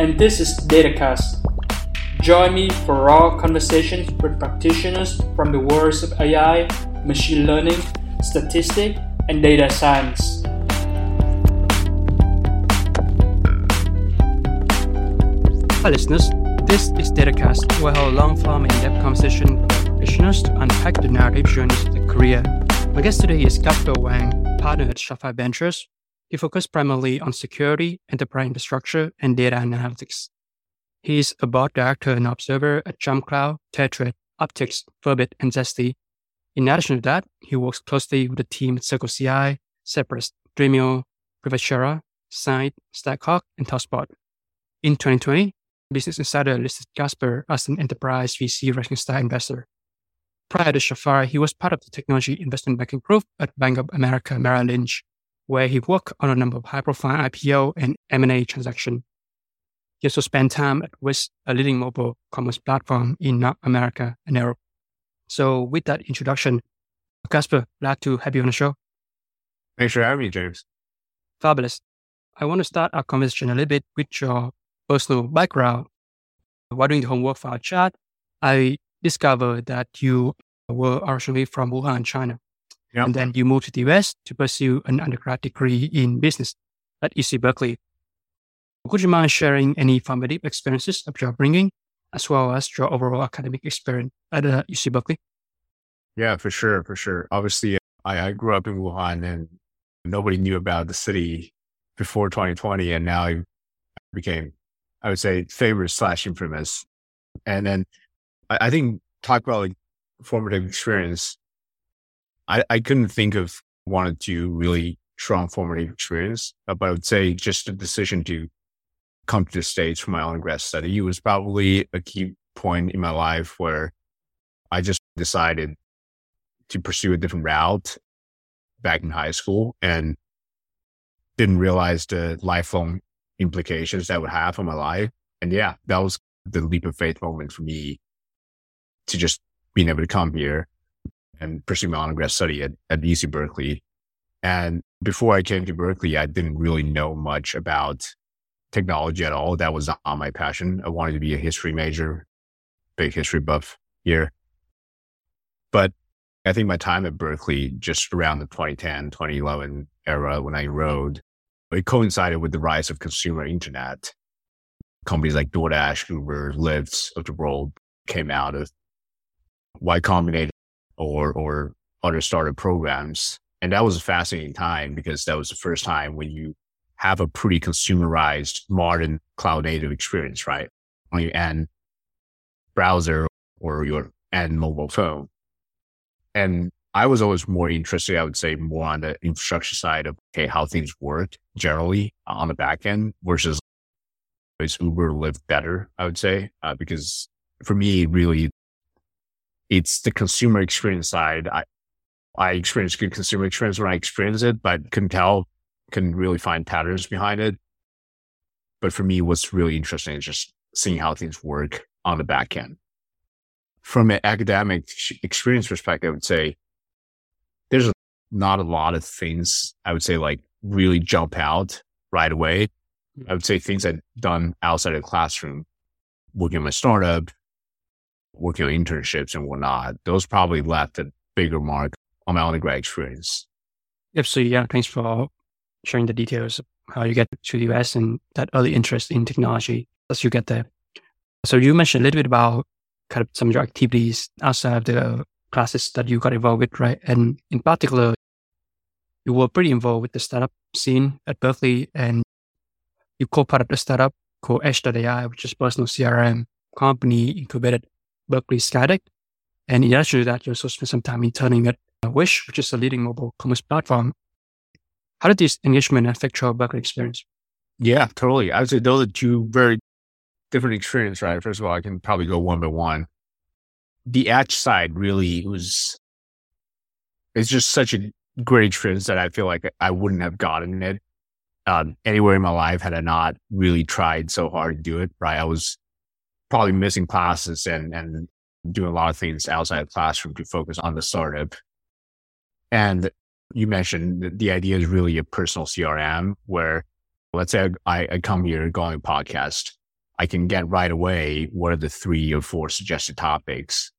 and this is DataCast. Join me for raw conversations with practitioners from the worlds of AI, machine learning, statistics, and data science. Hi, listeners. This is DataCast, where I hold long form in-depth conversation with practitioners to unpack the narrative journeys of the career. My guest today is Casber Wang, partner at Sapphire Ventures. He focuses primarily on security, enterprise infrastructure, and data analytics. He is a board director and observer at JumpCloud, Tetrate, Uptycs, Verbit, and Zesty. In addition to that, he works closely with the team at CircleCI, Cypress, Dremio, Privacera, Site, Stackhawk, and TopSpot. In 2020, Business Insider listed Casber as an enterprise VC rising star investor. Prior to Sapphire, he was part of the technology investment banking group at Bank of America Merrill Lynch, where he worked on a number of high-profile IPO and M&A transactions. He also spent time at a leading mobile commerce platform in North America and Europe. So, with that introduction, Casber, glad to have you on the show. Thanks for having me, James. Fabulous. I want to start our conversation a little bit with your personal background. While doing the homework for our chat, I discovered that you were originally from Wuhan, China. Yep. And then you moved to the US to pursue an undergrad degree in business at UC Berkeley. Would you mind sharing any formative experiences of your upbringing, as well as your overall academic experience at uh, UC Berkeley? Yeah, for sure, for sure. Obviously, I, I grew up in Wuhan and nobody knew about the city before 2020. And now I became I would say famous slash infamous. And then I, I think talk about like formative experience. I, I couldn't think of one or two really strong formative uh, but I would say just the decision to come to the States for my undergrad study was probably a key point in my life where I just decided to pursue a different route back in high school and didn't realize the lifelong implications that would have on my life. And yeah, that was the leap of faith moment for me to just being able to come here and pursue my undergrad study at, at UC Berkeley. And before I came to Berkeley, I didn't really know much about technology at all. That was not my passion. I wanted to be a history major, big history buff here. But I think my time at Berkeley, just around the 2010, 2011 era when I enrolled, it coincided with the rise of consumer internet. Companies like DoorDash, Uber, Lyft of the world came out of Y Combinator or, or other startup programs. And that was a fascinating time because that was the first time when you have a pretty consumerized modern cloud native experience, right? On your end browser or your end mobile phone. And I was always more interested, I would say, more on the infrastructure side of okay, how things work generally on the back end versus is Uber live better, I would say, uh, because for me, really, it's the consumer experience side. I, I experienced good consumer experience when I experienced it, but couldn't tell, couldn't really find patterns behind it. But for me, what's really interesting is just seeing how things work on the back end. From an academic experience perspective, I would say there's not a lot of things I would say like really jump out right away. Hmm. I would say things I've done outside of the classroom, working on my startup, working on internships and whatnot. Those probably left a bigger mark on my undergrad experience. Absolutely. Yeah. Thanks for sharing the details of how you get to the US and that early interest in technology as you get there. So you mentioned a little bit about kind of some of your activities outside of the classes that you got involved with, right? And in particular, you were pretty involved with the startup scene at Berkeley and you co-part of the startup called Edge.ai, which is personal CRM company incubated Berkeley Skydeck. And in addition to that, you also spent some time interning at Wish, which is a leading mobile commerce platform. How did this engagement affect your Berkeley experience? Yeah, totally. I would say those are two very different experiences, right? First of all, I can probably go one by one. The edge side really was, it's just such a great experience that I feel like I wouldn't have gotten it um, anywhere in my life had I not really tried so hard to do it, right? I was probably missing classes and, and doing a lot of things outside the classroom to focus on the startup. And you mentioned the idea is really a personal CRM where let's say I, I come here going a podcast, I can get right away what are the three or four suggested topics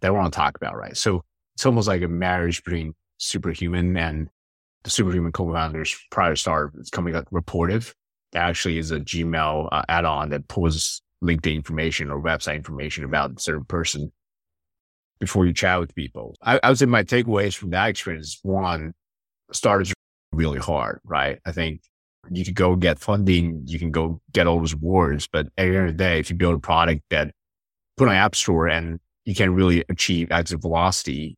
that I want to talk about, right? So it's almost like a marriage between superhuman and the superhuman co-founders prior to start it's coming up Rapportive. That actually is a Gmail uh, add-on that pulls LinkedIn information or website information about a certain person before you chat with people. I, I would say my takeaways from that experience, one, startups really hard, right? I think you could go get funding, you can go get all those awards, but at the end of the day, if you build a product that put on App Store and you can't really achieve exit velocity,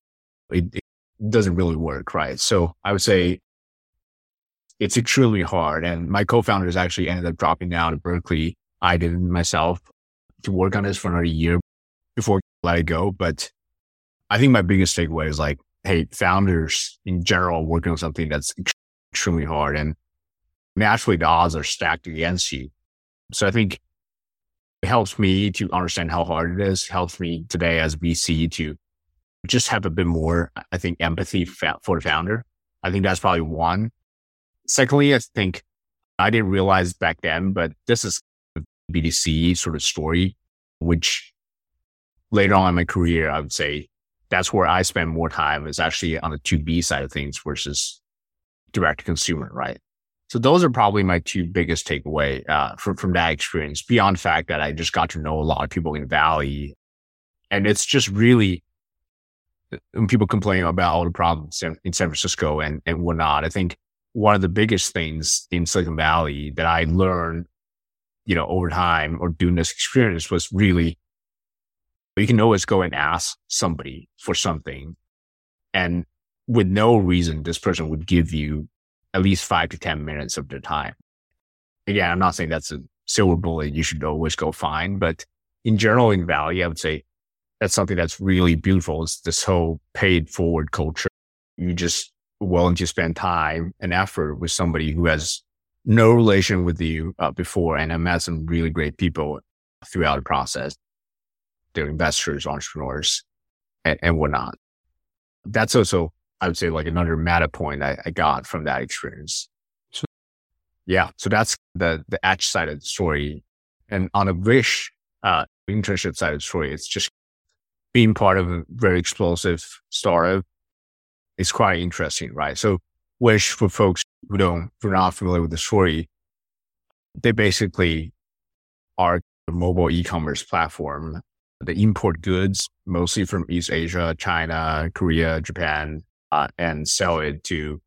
it, it doesn't really work, right? So I would say it's extremely hard. And my co-founders actually ended up dropping down to Berkeley. I did myself to work on this for another year before I let it go. But I think my biggest takeaway is like, hey, founders in general working on something that's extremely hard and naturally the odds are stacked against you. So I think it helps me to understand how hard it is, helps me today as VC to just have a bit more, I think, empathy for the founder. I think that's probably one. Secondly, I think I didn't realize back then, but this is B2C sort of story, which later on in my career, I would say that's where I spend more time is actually on the 2B side of things versus direct to consumer, right? So those are probably my two biggest takeaway uh, from, from that experience beyond the fact that I just got to know a lot of people in Valley. And it's just really when people complain about all the problems in San Francisco and, and whatnot, I think one of the biggest things in Silicon Valley that I learned, you know, over time or doing this experience was really you can always go and ask somebody for something. And with no reason, this person would give you at least five to 10 minutes of their time. Again, I'm not saying that's a silver bullet. You should always go find, but in general, in Valley, I would say that's something that's really beautiful is this whole paid forward culture. You just willing to spend time and effort with somebody who has no relation with you uh, before. And I met some really great people throughout the process. They're investors, entrepreneurs, and, and whatnot. That's also, I would say, like another meta point I, I got from that experience. So, yeah. So that's the, the edge side of the story. And on a wish, uh, internship side of the story, it's just being part of a very explosive startup It's quite interesting, right? So, Wish for folks who don't, who are not familiar with the story, they basically are a mobile e-commerce platform. They import goods mostly from East Asia, China, Korea, Japan, uh, and sell it to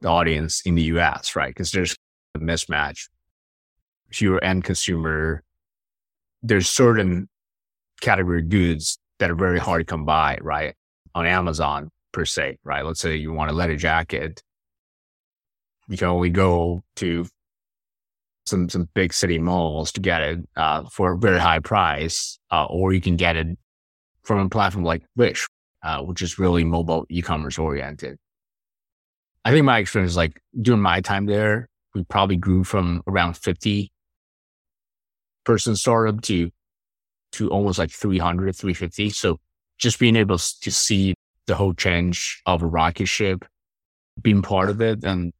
the audience in the US, right? Because there's a mismatch. If you're an end consumer, there's certain category goods that are very hard to come by, right? On Amazon per se, right? Let's say you want a leather jacket. You can only go to some, some big city malls to get it, uh, for a very high price, uh, or you can get it from a platform like Wish, uh, which is really mobile e-commerce oriented. I think my experience, is like during my time there, we probably grew from around 50 person startup to to almost like 300, 350. So just being able to see the whole change of a rocket ship, being part of it and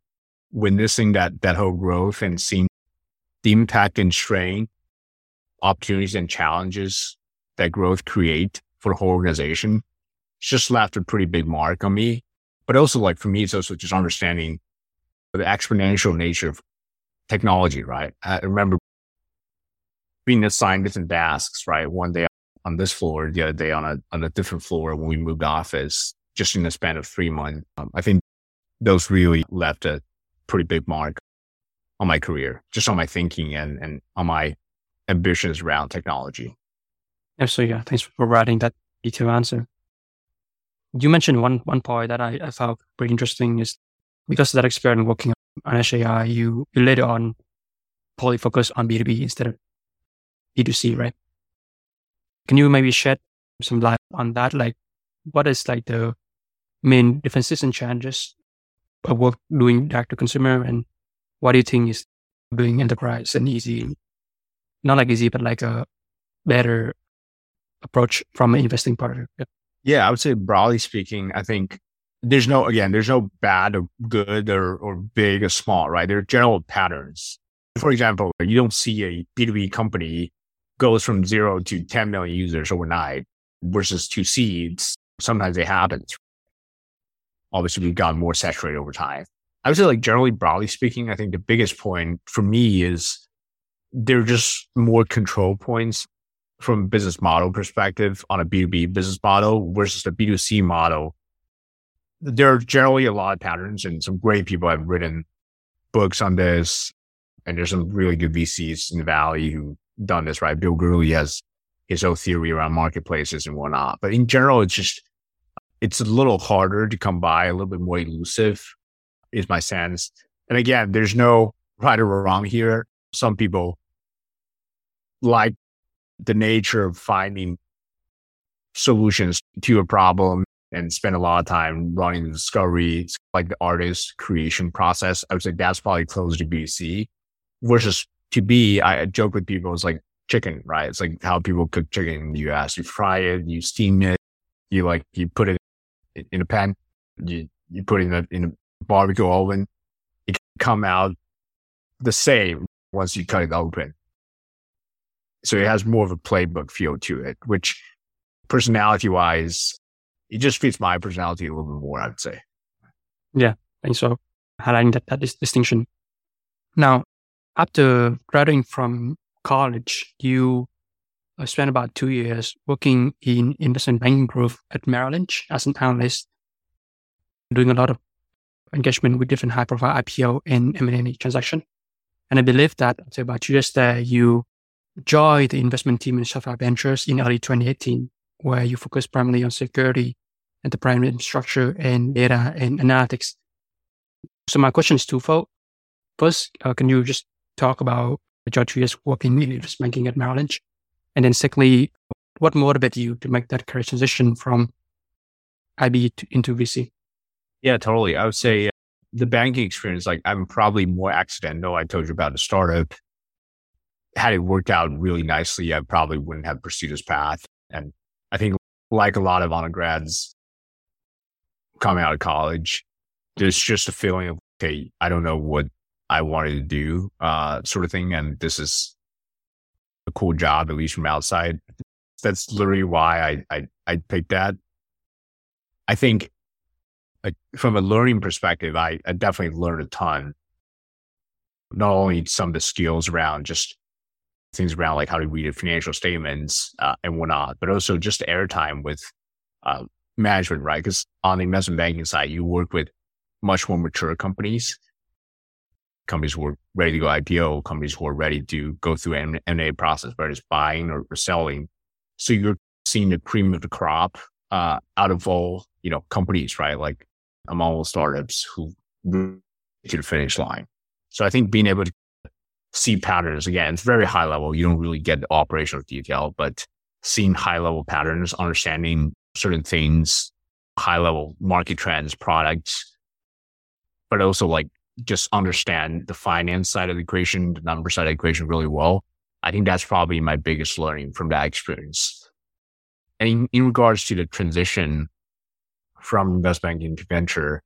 witnessing that, that whole growth and seeing the impact and strain, opportunities and challenges that growth create for the whole organization just left a pretty big mark on me. But also like for me, it's also just understanding the exponential nature of technology, right? I remember being assigned different tasks, right? One day on this floor, the other day on a, on a different floor when we moved office, just in the span of three months. Um, I think those really left a pretty big mark on my career, just on my thinking and, and on my ambitions around technology. Absolutely. Yeah. Thanks for providing that detailed answer. You mentioned one, one point that I, I found pretty interesting is because of that experience working on SAI, you, you later on probably focus on B2B instead of B2C, right? Can you maybe shed some light on that? Like, what is like the main differences and challenges of work doing direct to consumer, and what do you think is doing enterprise and easy? Not like easy, but like a better approach from an investing part of it. Yeah, I would say broadly speaking, I think there's no again, there's no bad or good or, or big or small, right? There are general patterns. For example, you don't see a B2B company goes from zero to 10 million users overnight versus two seeds. Sometimes it happens. Obviously, we've gotten more saturated over time. I would say, like, generally, broadly speaking, I think the biggest point for me is there are just more control points from a business model perspective on a B2B business model versus the B2C model. There are generally a lot of patterns and some great people have written books on this. And there's some really good VCs in the Valley who done this, right? Bill Gurley has his own theory around marketplaces and whatnot. But in general, it's just, it's a little harder to come by, a little bit more elusive is my sense. And again, there's no right or wrong here. Some people like the nature of finding solutions to a problem and spend a lot of time running the discovery, like the artist creation process. I would say that's probably closer to BC versus to be. I joke with people, it's like chicken, right? It's like how people cook chicken in the US. You fry it, you steam it, you like, you put it in a pan, you, you put it in a, in a barbecue oven. It can come out the same once you cut it open. So it has more of a playbook feel to it, which personality wise, it just fits my personality a little bit more, I would say. Yeah. Thanks for highlighting that, that distinction. Now, after graduating from college, you uh, spent about two years working in investment banking group at Merrill Lynch as an analyst, doing a lot of engagement with different high profile IPO and M&A transaction. And I believe that after about two years there, you joined the investment team in Sapphire Ventures in early 2018, where you focus primarily on security, enterprise infrastructure, and data and analytics. So my question is twofold. First, uh, can you just talk about your two years working in investment banking at Merrill Lynch? And then secondly, what motivated you to make that career transition from IB to, into VC? Yeah, totally. I would say uh, the banking experience, like I'm probably more accidental. I told you about a startup had it worked out really nicely, I probably wouldn't have pursued this path. And I think like a lot of undergrads coming out of college, there's just a feeling of, okay, I don't know what I wanted to do, uh, sort of thing. And this is a cool job, at least from outside. That's literally why I, I, I picked that. I think like, from a learning perspective, I, I definitely learned a ton. Not only some of the skills around just things around like how to read financial statements uh, and whatnot, but also just airtime with uh, management, right? Because on the investment banking side, you work with much more mature companies, companies who are ready to go IPO, companies who are ready to go through an M&A process, whether it's buying or, or, selling. So you're seeing the cream of the crop uh, out of all you know companies, right? Like among all startups who to the finish line. So I think being able to see patterns. Again, it's very high level. You don't really get the operational detail, but seeing high level patterns, understanding certain things, high level market trends, products, but also like just understand the finance side of the equation, the number side of the equation really well. I think that's probably my biggest learning from that experience. And in, in regards to the transition from investment banking to venture,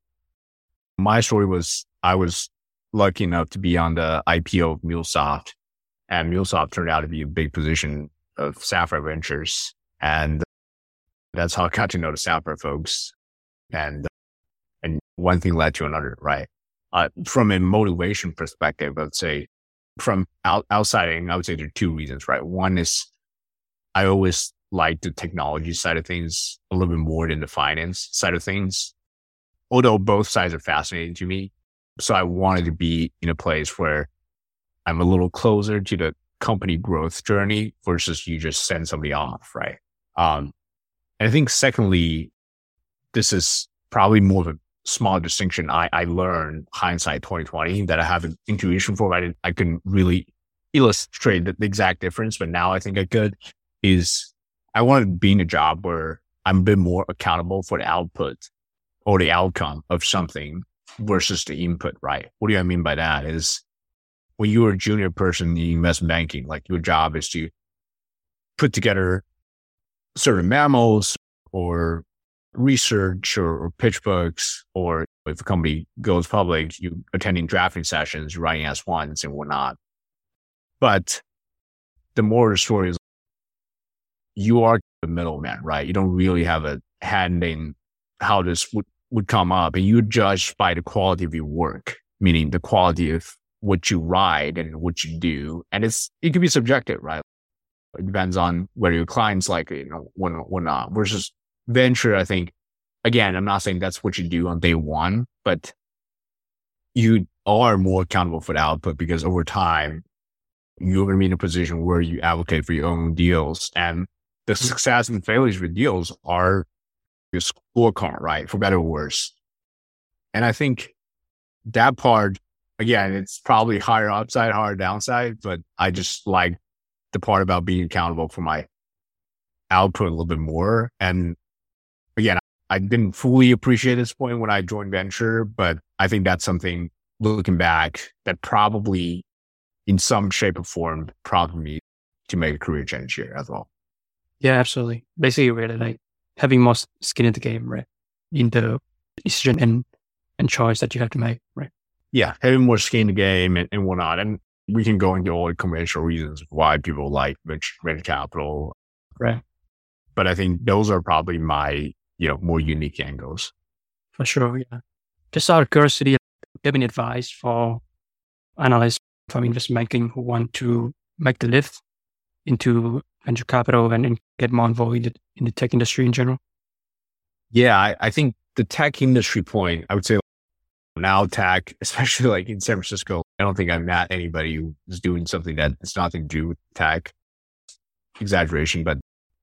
my story was I was lucky enough to be on the IPO of MuleSoft, and MuleSoft turned out to be a big position of Sapphire Ventures, and that's how I got to know the Sapphire folks, and and one thing led to another, right? Uh, from a motivation perspective, I would say from out, outside, I would say there are two reasons, right? One is I always like the technology side of things a little bit more than the finance side of things. Although both sides are fascinating to me, so I wanted to be in a place where I'm a little closer to the company growth journey versus you just send somebody off, right? Um, and I think secondly, this is probably more of a small distinction I, I learned hindsight 2020 that I have an intuition for. I, I couldn't really illustrate the, the exact difference, but now I think I could is I want to be in a job where I'm a bit more accountable for the output or the outcome of something versus the input, right? What do I mean by that is when you're a junior person in investment banking, like your job is to put together certain memos or research or, or, pitch books, or if a company goes public, you attending drafting sessions, writing S-1s and whatnot. But the more the story is, you are the middleman, right? You don't really have a hand in how this would, would come up and you judge by the quality of your work, meaning the quality of what you write and what you do. And it's, it can be subjective, right? It depends on whether your clients like it, you know, when, when not versus venture. I think, again, I'm not saying that's what you do on day one, but you are more accountable for the output because over time, you're going to be in a position where you advocate for your own deals and the mm-hmm. success and failures with deals are your scorecard, right? For better or worse. And I think that part, again, it's probably higher upside, higher downside, but I just like the part about being accountable for my output a little bit more. And again, I didn't fully appreciate this point when I joined venture, but I think that's something looking back that probably in some shape or form prompted me to make a career change here as well. Yeah, absolutely. Basically, really like having more skin in the game, right? In the decision and, and choice that you have to make, right? Yeah, having more skin in the game and, and whatnot. And we can go into all the conventional reasons why people like venture, venture capital. Right. But I think those are probably my, you know, more unique angles. For sure. Yeah. Just out of curiosity, giving advice for analysts from investment banking who want to make the lift into venture capital and, and get more involved in the, in the, tech industry in general? Yeah, I, I think the tech industry point, I would say now tech, especially like in San Francisco, I don't think I've met anybody who's doing something that has nothing to do with tech. Exaggeration, but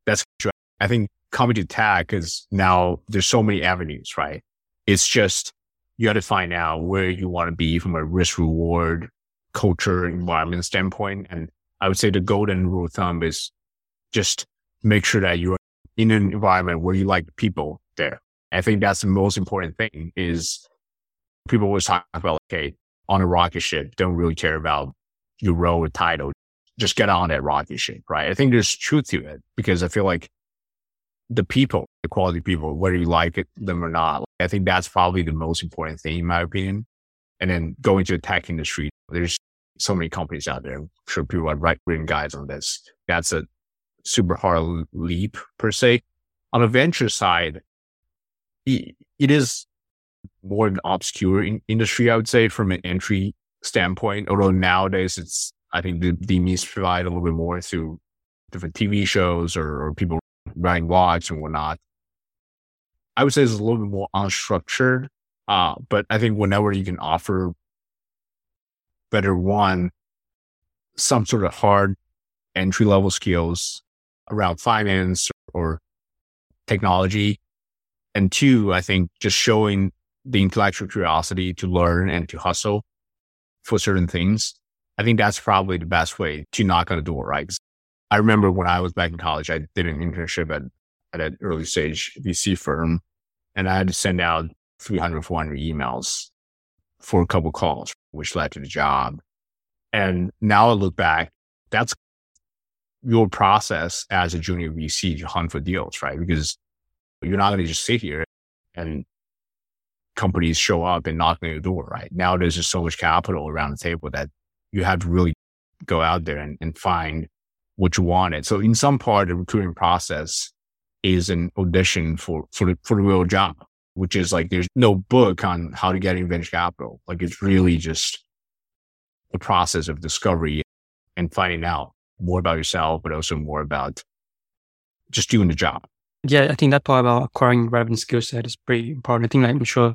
that's true. I think coming to tech is now there's so many avenues, right? It's just you got to find out where you want to be from a risk reward, culture, environment standpoint. And I would say the golden rule of thumb is just make sure that you're in an environment where you like people there. I think that's the most important thing is people always talk about, okay, on a rocket ship, don't really care about your role or title. Just get on that rocket ship, right? I think there's truth to it because I feel like the people, the quality people, whether you like them or not, I think that's probably the most important thing in my opinion. And then going to the tech industry, there's so many companies out there. I'm sure people have written guides on this. That's a super hard leap per se. On the venture side, it is more an obscure in- industry, I would say, from an entry standpoint. Although nowadays it's, I think the, the means provide a little bit more through different TV shows or, or people writing blogs and whatnot. I would say it's a little bit more unstructured. Uh, but I think whenever you can offer better one, some sort of hard entry level skills around finance or technology. And two, I think just showing the intellectual curiosity to learn and to hustle for certain things. I think that's probably the best way to knock on the door, right? I remember when I was back in college, I did an internship at, at an early stage VC firm and I had to send out 300, 400 emails for a couple calls, which led to the job. And now I look back, that's your process as a junior VC to hunt for deals, right? Because you're not going to just sit here and companies show up and knock on your door, right? Now there's just so much capital around the table that you have to really go out there and, and find what you wanted. So in some part, the recruiting process is an audition for, for the, for the real job, which is like, there's no book on how to get in venture capital. Like it's really just the process of discovery and finding out more about yourself, but also more about just doing the job. Yeah, I think that part about acquiring relevant skill set is pretty important. I think like, I'm sure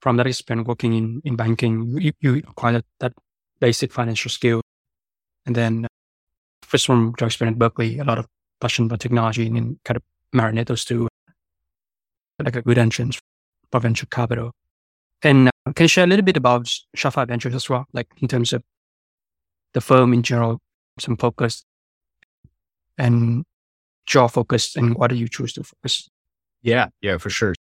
from that experience working in, in banking, you, you acquire that, that basic financial skill. And then first from your experience at Berkeley, a lot of passion about technology and then kind of marinate those two like a good entrance for venture capital. And uh, can you share a little bit about Sapphire Ventures as well, like in terms of the firm in general, some focus and jaw focus and what do you choose to focus? Yeah, yeah, for sure.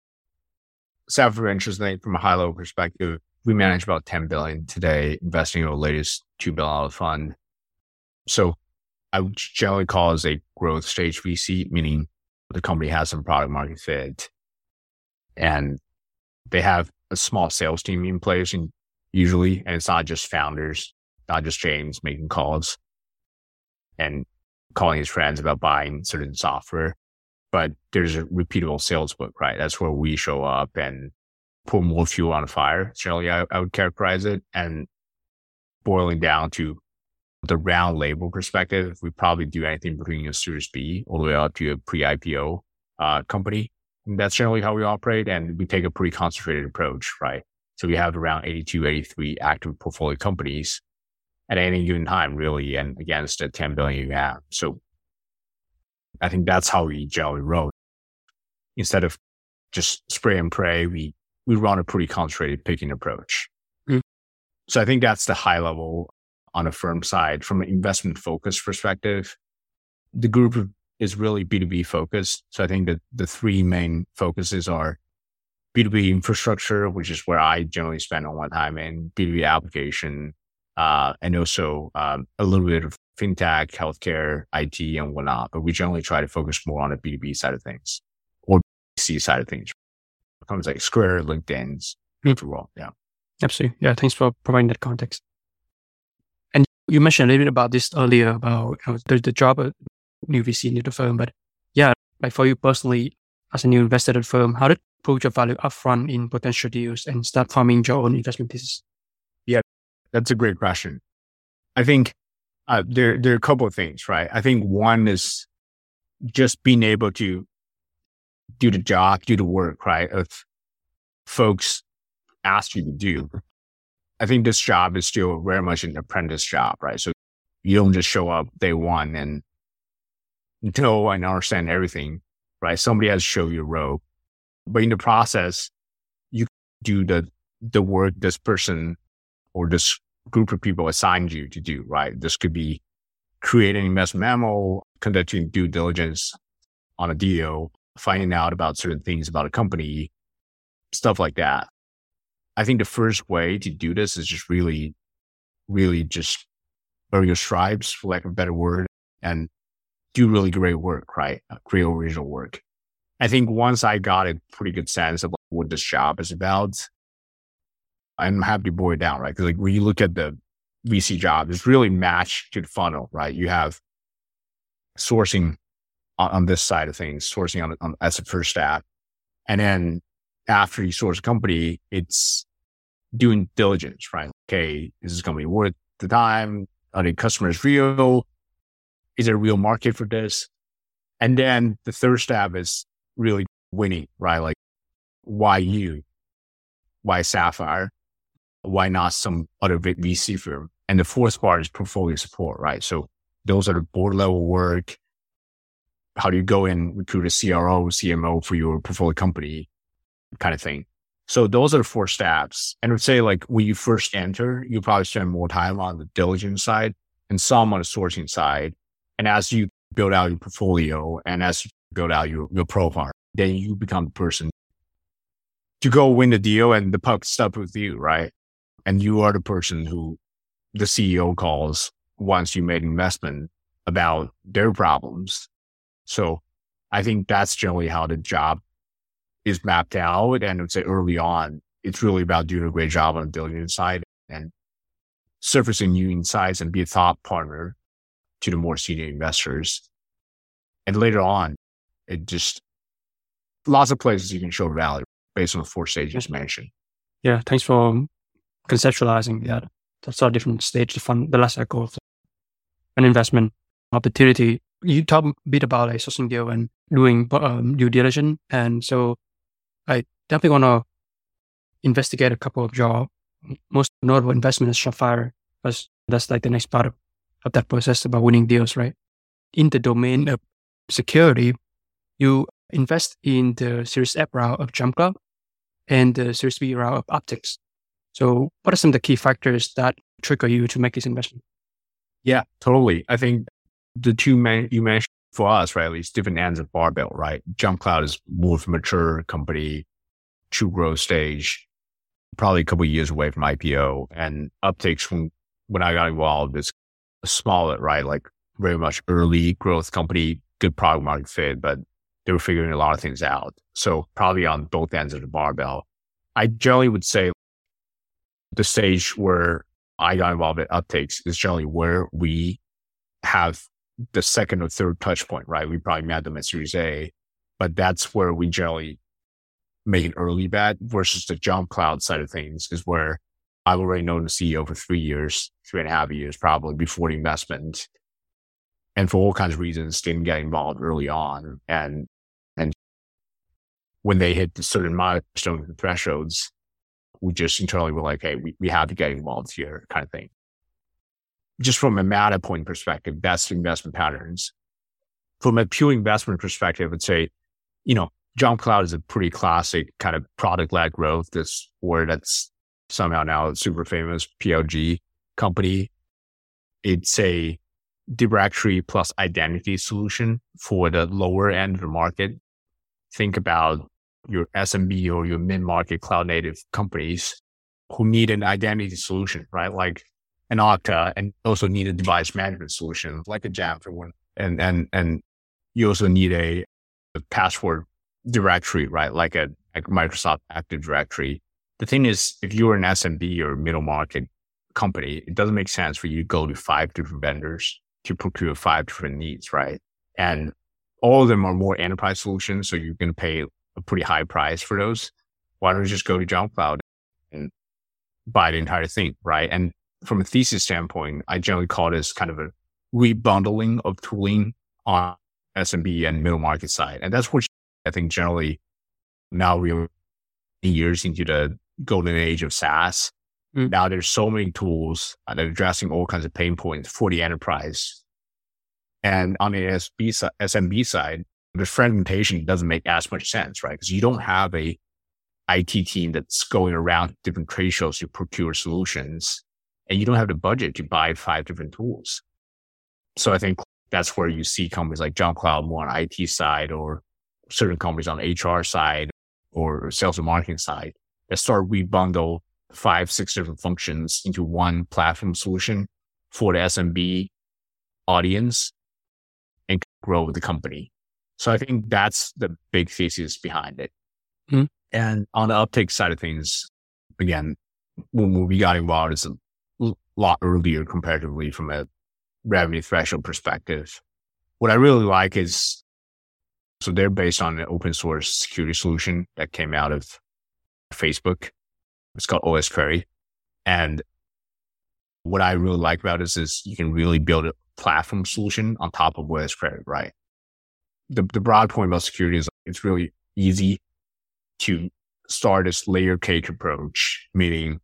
Sapphire Ventures, from a high level perspective, we manage about 10 billion today, investing in the latest $2 billion fund. So I would generally call as a growth stage VC, meaning the company has some product market fit and they have a small sales team in place and usually, and it's not just founders, not just James making calls and calling his friends about buying certain software, but there's a repeatable sales book, right? That's where we show up and pour more fuel on fire. Generally, I, I would characterize it and boiling down to the round label perspective, we probably do anything between a Series B all the way up to a pre-IPO uh, company. And that's generally how we operate, and we take a pretty concentrated approach, right? So we have around 82, 83 active portfolio companies at any given time, really, and against the 10 billion you have. So I think that's how we generally roll. Instead of just spray and pray, we we run a pretty concentrated picking approach. Mm. So I think that's the high level on a firm side from an investment focus perspective. The group is really B2B focused. So I think that the three main focuses are B2B infrastructure, which is where I generally spend all my time in B2B application, uh, and also um, a little bit of fintech, healthcare, IT, and whatnot. But we generally try to focus more on the B2B side of things or C side of things. Comes like Square, LinkedIn's, mm-hmm. well, yeah. Absolutely. Yeah. Thanks for providing that context. You mentioned a little bit about this earlier about you know, the, the job of new VC into the firm. But yeah, like for you personally, as a new investor at the firm, how did approach your value upfront in potential deals and start farming your own investment thesis? Yeah, that's a great question. I think uh, there there are a couple of things, right? I think one is just being able to do the job, do the work, right? Of folks ask you to do. I think this job is still very much an apprentice job, right? So you don't just show up day one and know and understand everything, right? Somebody has to show you a rope. But in the process, you do the the work this person or this group of people assigned you to do, right? This could be creating investment memo, conducting due diligence on a deal, finding out about certain things about a company, stuff like that. I think the first way to do this is just really, really just earn your stripes, for lack of a better word, and do really great work, right? Uh, create original work. I think once I got a pretty good sense of what this job is about, I'm happy to boil it down, right? Because like when you look at the VC job, it's really matched to the funnel, right? You have sourcing on, on this side of things, sourcing on, on as a first step. And then after you source a company, it's doing diligence, right? Okay, is this going to be worth the time? Are the customers real? Is there a real market for this? And then the third step is really winning, right? Like, why you? Why Sapphire? Why not some other VC firm? And the fourth part is portfolio support, right? So those are the board level work. How do you go and recruit a CRO, CMO for your portfolio company kind of thing? So those are the four steps. And I would say like when you first enter, you probably spend more time on the diligence side and some on the sourcing side. And as you build out your portfolio and as you build out your, your profile, then you become the person to go win the deal and the puck stops with you, right? And you are the person who the CEO calls once you made investment about their problems. So I think that's generally how the job is mapped out. And I would say early on, it's really about doing a great job on the diligence side and surfacing new insights and be a thought partner to the more senior investors. And later on, it just lots of places you can show value based on the four stages mentioned. Yeah, thanks for conceptualizing that. That's a different stage, the fund, the last cycle of an investment opportunity. You talk a bit about a sourcing deal and doing um, due diligence. And so I definitely want to investigate a couple of your most notable investments, Sapphire, because that's like the next part of, of that process about winning deals, right? In the domain of security, you invest in the Series F route of JumpCloud and the Series B route of Uptycs. So what are some of the key factors that trigger you to make this investment? Yeah, totally. I think the two main you mentioned for us, right, at least different ends of barbell, right? Jump Cloud is more of a mature company, true growth stage, probably a couple years away from IPO. And Uptycs from when I got involved is smaller, right? Like very much early growth company, good product market fit, but they were figuring a lot of things out. So probably on both ends of the barbell. I generally would say the stage where I got involved at Uptycs is generally where we have the second or third touch point, right? We probably met them at Series A, but that's where we generally make an early bet versus the jump cloud side of things is where I've already known the CEO for three years, three and a half years, probably before the investment. And for all kinds of reasons, didn't get involved early on. And, and when they hit the certain milestone thresholds, we just internally were like, Hey, we, we have to get involved here kind of thing just from a Matterpoint perspective, best investment patterns. From a pure investment perspective, I'd say, you know, Jump Cloud is a pretty classic kind of product led growth. This word that's somehow now super famous PLG company. It's a directory plus identity solution for the lower end of the market. Think about your SMB or your mid market cloud native companies who need an identity solution, right? Like an Okta and also need a device management solution like a Jamf for one. And, and, and you also need a, a password directory, right? Like a like Microsoft Active Directory. The thing is, if you're an SMB or middle market company, it doesn't make sense for you to go to five different vendors to procure five different needs, right? And all of them are more enterprise solutions. So you're going to pay a pretty high price for those. Why don't you just go to Jump Cloud and buy the entire thing, right? And from a thesis standpoint, I generally call this kind of a rebundling of tooling on SMB and middle market side. And that's what I think generally now we're years into the golden age of SaaS. Mm. Now there's so many tools that are addressing all kinds of pain points for the enterprise. And on the SB SMB side, the fragmentation doesn't make as much sense, right? Because you don't have a IT team that's going around different trade shows to procure solutions and you don't have the budget to buy five different tools. So I think that's where you see companies like Jump Cloud more on IT side or certain companies on HR side or sales and marketing side that start rebundle five, six different functions into one platform solution for the SMB audience and grow the company. So I think that's the big thesis behind it. Mm-hmm. And on the Uptycs side of things, again, when we got involved, it's a lot earlier comparatively from a revenue threshold perspective. What I really like is, so they're based on an open source security solution that came out of Facebook. It's called OS Query. And what I really like about this is you can really build a platform solution on top of OS Query, right? The, the broad point about security is it's really easy to start this layer cake approach, meaning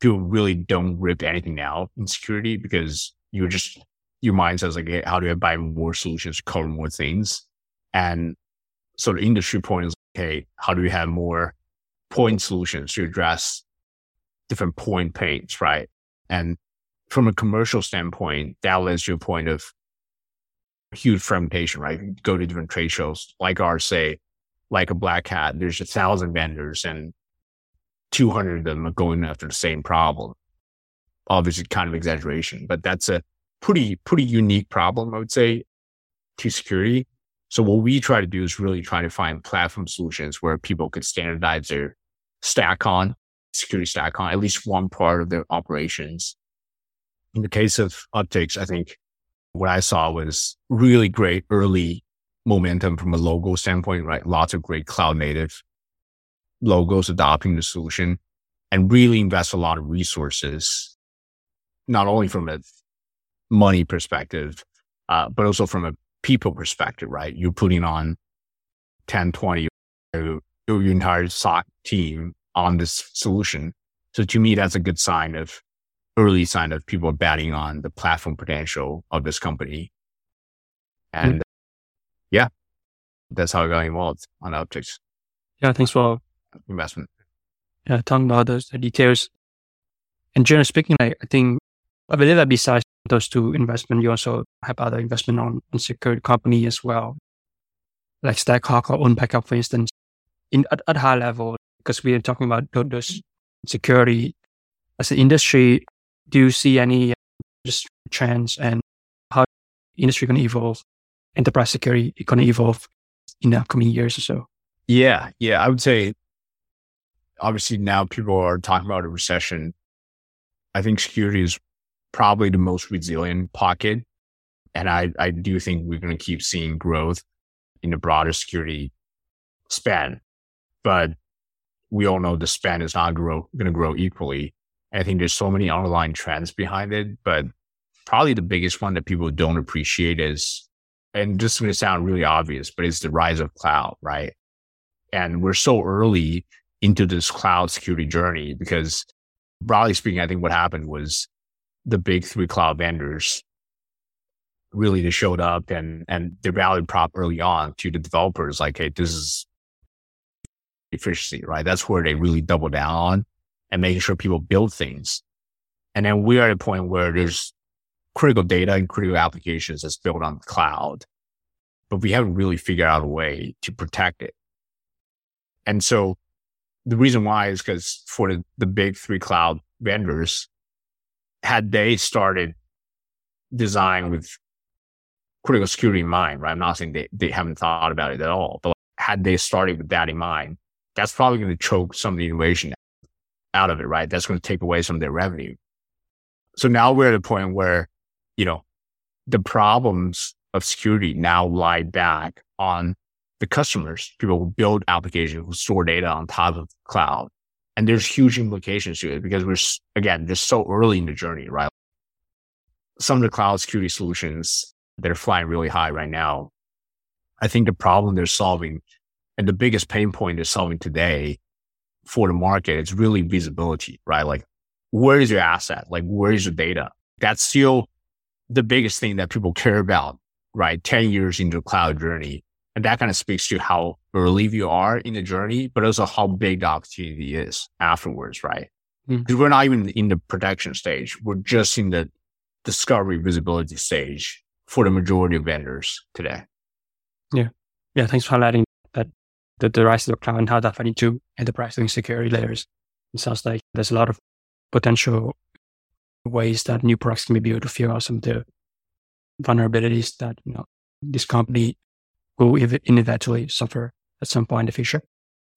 people really don't rip anything out in security because you're just your mind says like, how do I buy more solutions to cover more things? And so the industry point is, okay, how do we have more point solutions to address different point pains, right? And from a commercial standpoint, that leads to a point of huge fragmentation, right? You go to different trade shows like ours, say, like a black hat, there's a thousand vendors and 200 of them are going after the same problem. Obviously, kind of exaggeration, but that's a pretty, pretty unique problem, I would say, to security. So what we try to do is really try to find platform solutions where people could standardize their stack on, security stack on at least one part of their operations. In the case of Uptycs, I think what I saw was really great early momentum from a logo standpoint, right? Lots of great cloud native logos adopting the solution and really invest a lot of resources, not only from a money perspective, uh, but also from a people perspective, right? You're putting on 10, 20, your entire SOC team on this solution. So to me, that's a good sign of early sign of people betting on the platform potential of this company. And mm-hmm. yeah, that's how I got involved on Uptycs. Yeah, thanks for investment. Yeah, talking about those details. And generally speaking, like, I think I believe that besides those two investments, you also have other investment on, on security company as well, like Stackhawk or Unpackup, for instance, in at, at high level, because we are talking about those security as an industry. Do you see any just trends and how industry going to evolve? Enterprise security going to evolve in the upcoming years or so? Yeah, yeah, I would say. Obviously, now people are talking about a recession. I think security is probably the most resilient pocket. And I, I do think we're going to keep seeing growth in the broader security span. But we all know the span is not going to grow equally. And I think there's so many underlying trends behind it. But probably the biggest one that people don't appreciate is, and this is going to sound really obvious, but it's the rise of cloud, right? And we're so early into this cloud security journey because broadly speaking, I think what happened was the big three cloud vendors really they showed up and and they value prop early on to the developers like hey this is efficiency right? That's where they really double down on and making sure people build things. And then we are at a point where there's critical data and critical applications that's built on the cloud but we haven't really figured out a way to protect it. And so the reason why is because for the, the big three cloud vendors had they started design with critical security in mind, right? I'm not saying they, they haven't thought about it at all, but had they started with that in mind, that's probably going to choke some of the innovation out of it, right? That's going to take away some of their revenue. So now we're at a point where, you know, the problems of security now lie back on the customers, people who build applications, who store data on top of cloud. And there's huge implications to it because we're, again, just so early in the journey, right? Some of the cloud security solutions that are flying really high right now, I think the problem they're solving and the biggest pain point they're solving today for the market is really visibility, right? Like, where is your asset? Like, where is your data? That's still the biggest thing that people care about, right? 10 years into the cloud journey. And that kind of speaks to how early you are in the journey, but also how big the opportunity is afterwards, right? Because mm-hmm. we're not even in the production stage. We're just in the discovery visibility stage for the majority of vendors today. Yeah. Yeah. Thanks for highlighting that the, the rise of the cloud and how that fed into enterprise and security layers. It sounds like there's a lot of potential ways that new products can be able to figure out some of the vulnerabilities that, you know, this company will inevitably suffer at some point in the future.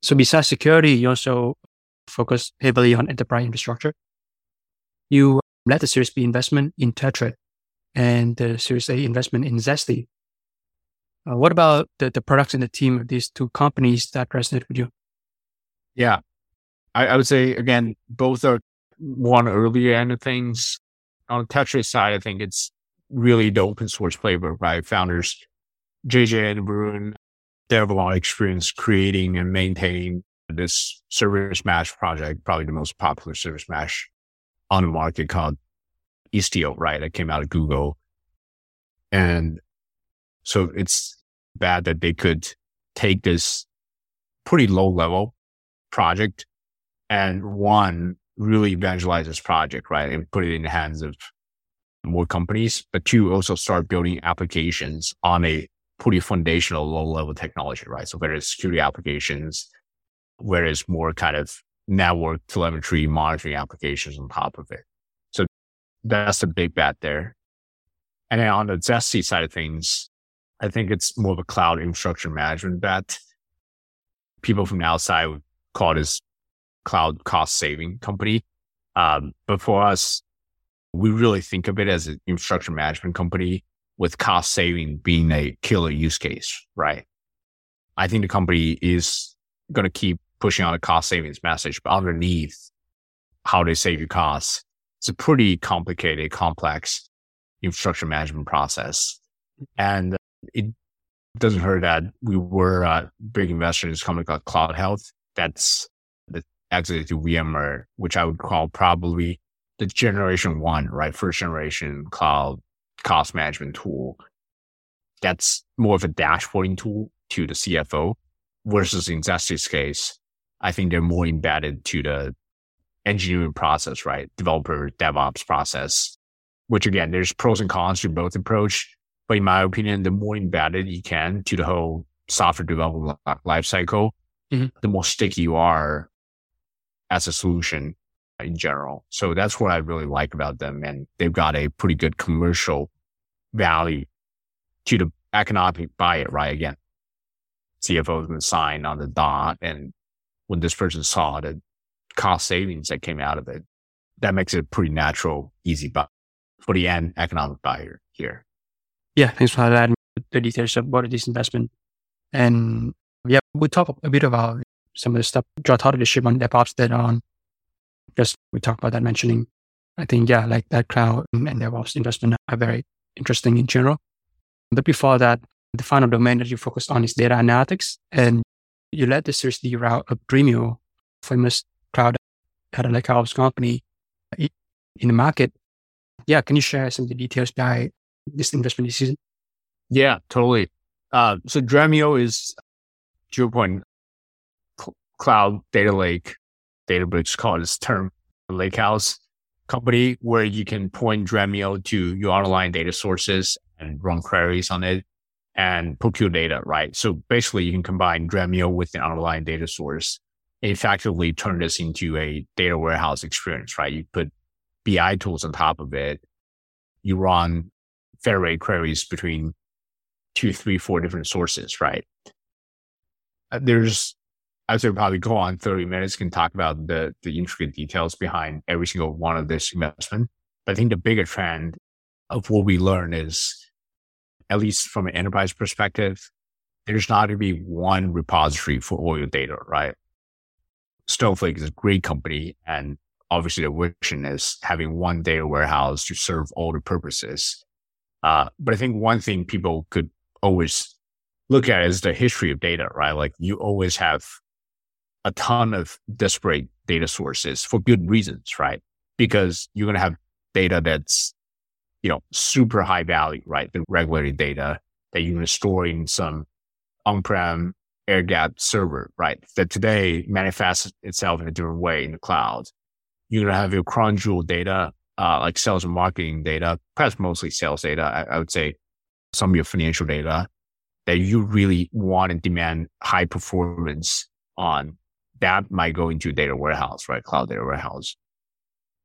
So besides security, you also focus heavily on enterprise infrastructure. You led the Series B investment in Tetrate and the Series A investment in Zesty. Uh, what about the, the products and the team of these two companies that resonate with you? Yeah, I, I would say again, both are one earlier end of things. On the Tetrate side, I think it's really the open source flavor, right? Founders JJ and Varun, they have a lot of experience creating and maintaining this service mesh project, probably the most popular service mesh on the market called Istio, right? That came out of Google. And so it's bad that they could take this pretty low level project and one really evangelize this project, right? And put it in the hands of more companies, but two also start building applications on a pretty foundational low level technology, right? So whether it's security applications, where it's more kind of network telemetry monitoring applications on top of it. So that's a big bet there. And then on the Zesty side of things, I think it's more of a cloud infrastructure management bet. People from the outside would call this cloud cost saving company. Um, but for us, we really think of it as an infrastructure management company with cost saving being a killer use case, right? I think the company is going to keep pushing on a cost savings message, but underneath how they save you costs, it's a pretty complicated, complex infrastructure management process. And it doesn't hurt that we were a big investor in this company called Cloud Health. That's the exited to VMware, which I would call probably the generation one, right? First generation cloud cost management tool that's more of a dashboarding tool to the CFO versus in Zesty's case, I think they're more embedded to the engineering process, right? Developer DevOps process which again, there's pros and cons to both approach. But in my opinion, the more embedded you can to the whole software development life cycle, mm-hmm. the more sticky you are as a solution in general. So that's what I really like about them. And they've got a pretty good commercial value to the economic buyer, right? Again, CFO has been signed on the dot. And when this person saw the cost savings that came out of it, that makes it a pretty natural, easy buy for the end economic buyer here. Yeah, thanks for that. The details about this investment. And yeah, we'll talk a bit about some of the stuff, draw thought leadership on DevOps that on just we talked about that mentioning. I think, yeah, like that cloud and DevOps investment are very interesting in general. But before that, the final domain that you focused on is data analytics. And you led the Series D route of Dremio, famous cloud data lakehouse company in the market. Yeah, can you share some of the details behind this investment decision? Yeah, totally. Uh, so Dremio is, to your point, cl- cloud data lake. Databricks called this term lakehouse company where you can point Dremio to your online data sources and run queries on it and procure data, right? So basically you can combine Dremio with the online data source effectively turn this into a data warehouse experience, right? You put BI tools on top of it. You run federated queries between two, three, four different sources, right? Uh, there's, I say probably go on 30 minutes, can talk about the, the intricate details behind every single one of this investment. But I think the bigger trend of what we learn is, at least from an enterprise perspective, there's not going to be one repository for all your data, right? Snowflake is a great company and obviously the vision is having one data warehouse to serve all the purposes. Uh, but I think one thing people could always look at is the history of data, right? Like you always have a ton of disparate data sources for good reasons, right? Because you're going to have data that's, you know, super high value, right? The regulated data that you're going to store in some on-prem air gap server, right? That today manifests itself in a different way in the cloud you're going to have your crown jewel data, uh, like sales and marketing data, perhaps mostly sales data. I, I, would say some of your financial data that you really want and demand high performance on. That might go into data warehouse, right? Cloud data warehouse.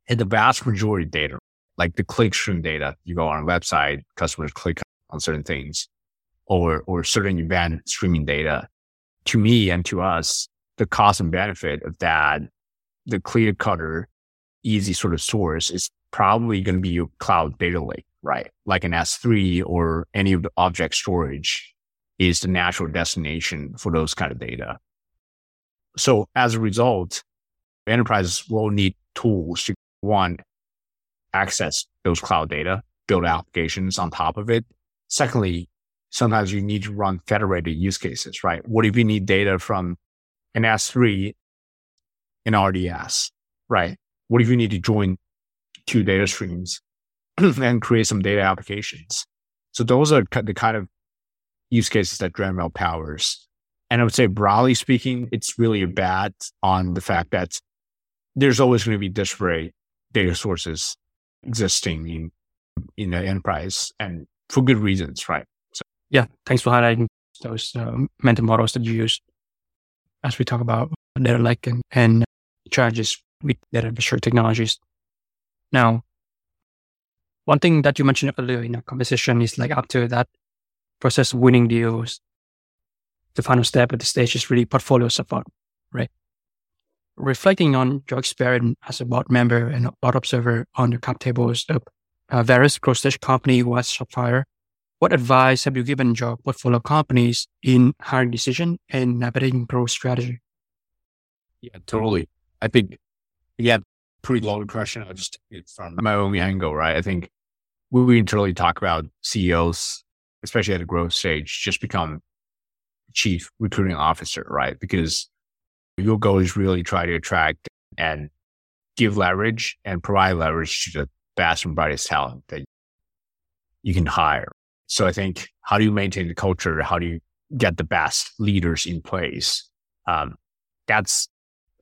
And the vast majority of data, like the clickstream data, you go on a website, customers click on certain things or, or certain event streaming data. To me and to us, the cost and benefit of that, the clear cutter easy sort of source is probably going to be your cloud data lake, right? Like an S3 or any of the object storage is the natural destination for those kind of data. So as a result, enterprises will need tools to one, access those cloud data, build applications on top of it. Secondly, sometimes you need to run federated use cases, right? What if you need data from an S3 in RDS, right? What if you need to join two data streams and create some data applications? So those are the kind of use cases that Dremio powers. And I would say broadly speaking, it's really a bet on the fact that there's always going to be disparate data sources existing in, in the enterprise and for good reasons, right? So, yeah. Thanks for highlighting those uh, mental models that you use as we talk about data lake and, and challenges with data infrastructure technologies. Now, one thing that you mentioned earlier in our conversation is like after that process winning deals, the final step at the stage is really portfolio support, right? Reflecting on your experience as a board member and board observer on the cap tables of uh, various growth stage company was Shopify, what advice have you given your portfolio companies in hiring decision and navigating growth strategy? Yeah, totally. I think yeah, pretty long question. I'll just take it from my own angle, right? I think we internally talk about CEOs, especially at a growth stage, just become chief recruiting officer, right? Because your goal is really try to attract and give leverage and provide leverage to the best and brightest talent that you can hire. So I think how do you maintain the culture? How do you get the best leaders in place? Um, that's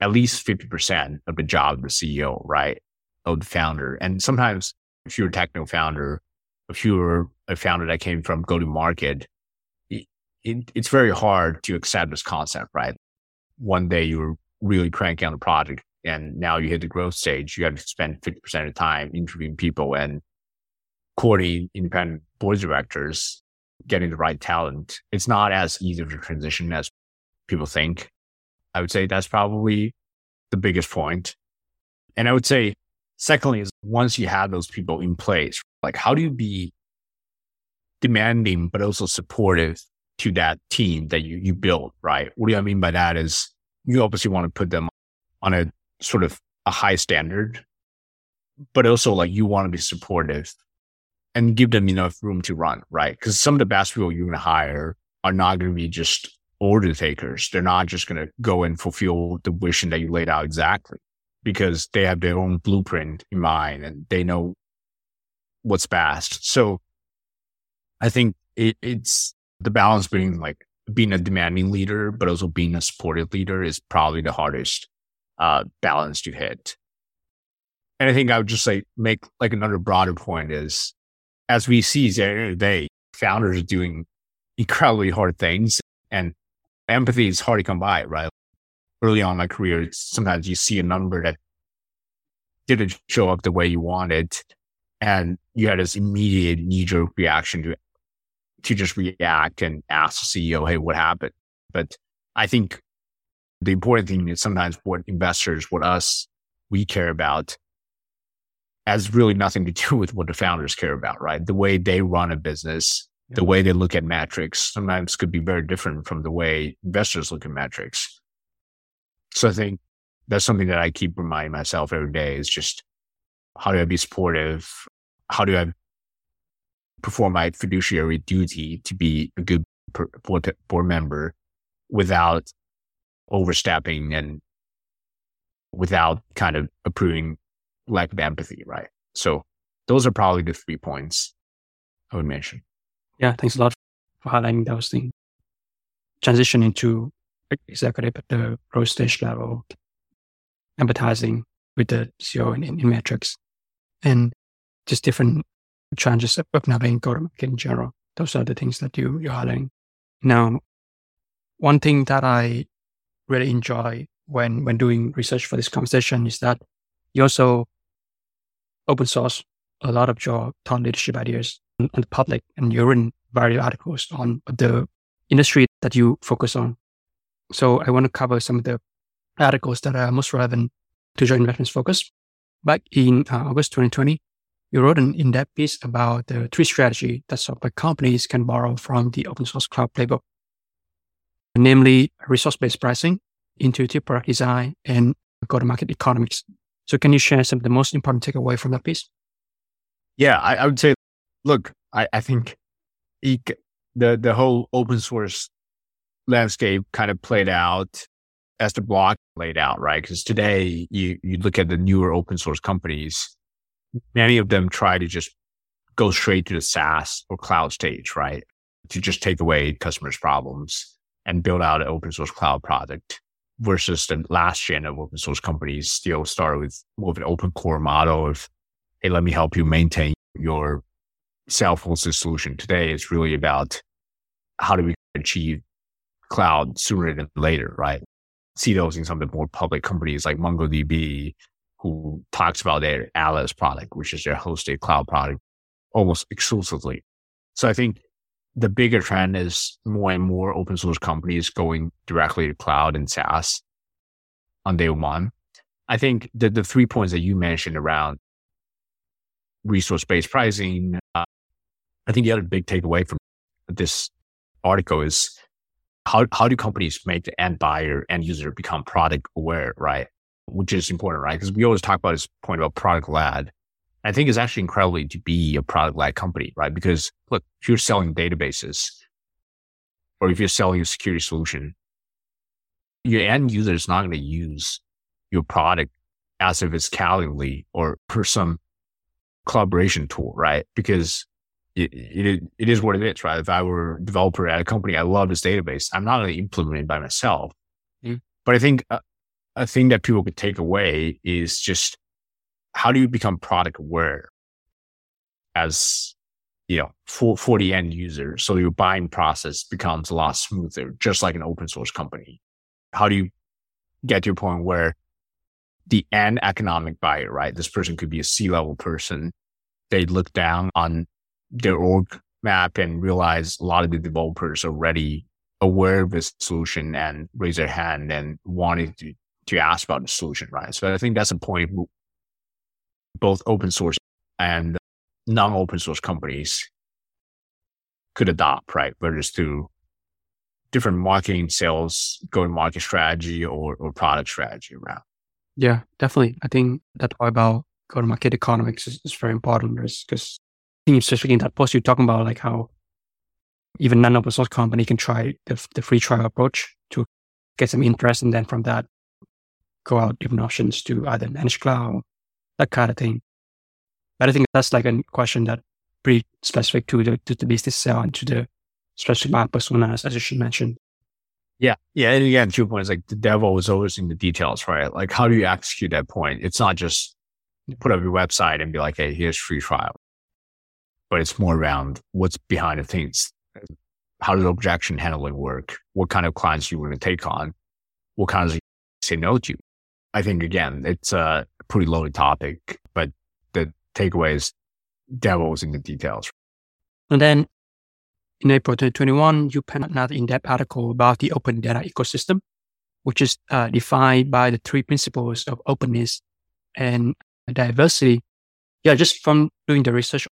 at least 50% of the job of the CEO, right? Of the founder. And sometimes if you're a techno founder, if you're a founder that came from go to market, it, it, it's very hard to accept this concept, right? One day you were really cranking on a project and now you hit the growth stage. You have to spend 50% of the time interviewing people and courting independent board directors, getting the right talent. It's not as easy of a transition as people think. I would say that's probably the biggest point. And I would say, secondly, is once you have those people in place, like how do you be demanding, but also supportive to that team that you, you build, right? What do I mean by that is you obviously want to put them on a sort of a high standard, but also like you want to be supportive and give them enough room to run, right? Because some of the best people you're going to hire are not going to be just order takers. They're not just going to go and fulfill the vision that you laid out exactly because they have their own blueprint in mind and they know what's best. So I think it, it's the balance between like being a demanding leader, but also being a supportive leader is probably the hardest uh, balance to hit. And I think I would just like make like another broader point is as we see of the day, founders are doing incredibly hard things and empathy is hard to come by, right? Early on in my career, sometimes you see a number that didn't show up the way you wanted and you had this immediate knee jerk reaction to to just react and ask the CEO, hey, what happened? But I think the important thing is sometimes what investors, what us, we care about has really nothing to do with what the founders care about, right? The way they run a business, yeah. the way they look at metrics sometimes could be very different from the way investors look at metrics. So I think that's something that I keep reminding myself every day is just how do I be supportive? How do I perform my fiduciary duty to be a good board, board member without overstepping and without kind of approving lack of empathy, right? So those are probably the three points I would mention. Yeah, thanks a lot for highlighting those things. Transition into executive at the growth stage level, empathizing with the CEO in, in, in metrics, and just different challenges of navigating go-to-market in general. Those are the things that you, you're highlighting. Now, one thing that I really enjoy when, when doing research for this conversation is that you also open source a lot of your thought leadership ideas on the public and you're in various articles on the industry that you focus on. So I want to cover some of the articles that are most relevant to your investments focus. Back in uh, August 2020, you wrote an in-depth piece about the three strategy that software companies can borrow from the open source cloud playbook, namely resource-based pricing, intuitive product design, and go-to-market economics. So can you share some of the most important takeaway from that piece? Yeah, I, I would say, look, I, I think the the whole open source landscape kind of played out as the block laid out, right? Because today you you look at the newer open source companies, many of them try to just go straight to the SaaS or cloud stage, right? To just take away customers' problems and build out an open source cloud product versus the last gen of open source companies still start with more of an open core model of, Hey, let me help you maintain your self-hosted solution. Today it's really about how do we achieve cloud sooner than later, right? See those in some of the more public companies like MongoDB, who talks about their Atlas product, which is their hosted cloud product almost exclusively. So I think the bigger trend is more and more open source companies going directly to cloud and SaaS on day one. I think the, the three points that you mentioned around resource based pricing, uh, I think the other big takeaway from this article is how, how do companies make the end buyer, end user become product aware, right? Which is important, right? Because we always talk about this point about product led. I think it's actually incredibly to be a product led company, right? Because look, if you're selling databases or if you're selling a security solution, your end user is not going to use your product as if it's Calendly or for some collaboration tool, right? Because it, it, it is what it is, right? If I were a developer at a company, I love this database. I'm not going to implement it by myself. Mm. But I think uh, a thing that people could take away is just how do you become product aware? as, you know, for, for the end user. So your buying process becomes a lot smoother, just like an open source company. How do you get to a point where the end economic buyer, right? This person could be a C level person. They look down on their org map and realize a lot of the developers are already aware of this solution and raise their hand and wanted to, to ask about the solution, right? So I think that's a point both open source and non-open source companies could adopt, right? Whether it's through different marketing, sales, go-to-market strategy or, or product strategy around. Yeah, definitely. I think that part about go-to-market economics is, is very important because I think especially in that post you're talking about like how even non-open source company can try the, the free trial approach to get some interest and then from that go out different options to either manage cloud, that kind of thing. But I think that's like a question that pretty specific to the to the business cell and to the specific my personas, as you should mention. Yeah. Yeah. And again, two points like the devil is always in the details, right? Like how do you execute that point? It's not just put up your website and be like, hey, here's free trial. But it's more around what's behind the things. How does objection handling work? What kind of clients you want to take on? What kinds of say no to? I think again, it's a pretty loaded topic, but the takeaway is devils in the details. And then in April 2021, you penned another in-depth article about the open data ecosystem, which is uh, defined by the three principles of openness and diversity. Yeah, just from doing the research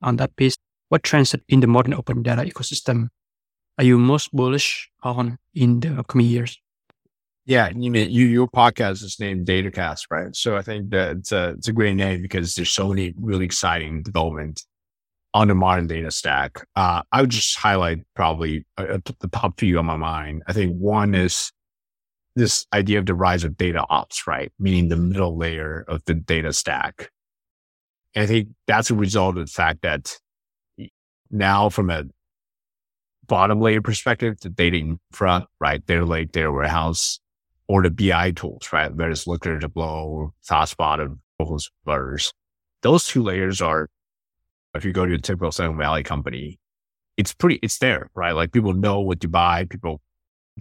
on that piece, what trends in the modern open data ecosystem are you most bullish on in the coming years? Yeah, you mean you your podcast is named DataCast, right? So I think that it's a it's a great name because there's so many really exciting development on the modern data stack. Uh, I would just highlight probably uh, the top few on my mind. I think one is this idea of the rise of data ops, right? Meaning the middle layer of the data stack. And I think that's a result of the fact that now from a bottom layer perspective, the data infra, right? Data lake, data warehouse, or the BI tools, right? Whether it's Looker, Tableau, ThoughtSpot, or those others. Those two layers are if you go to a typical Silicon Valley company, it's pretty, it's there, right? Like people know what to buy. People,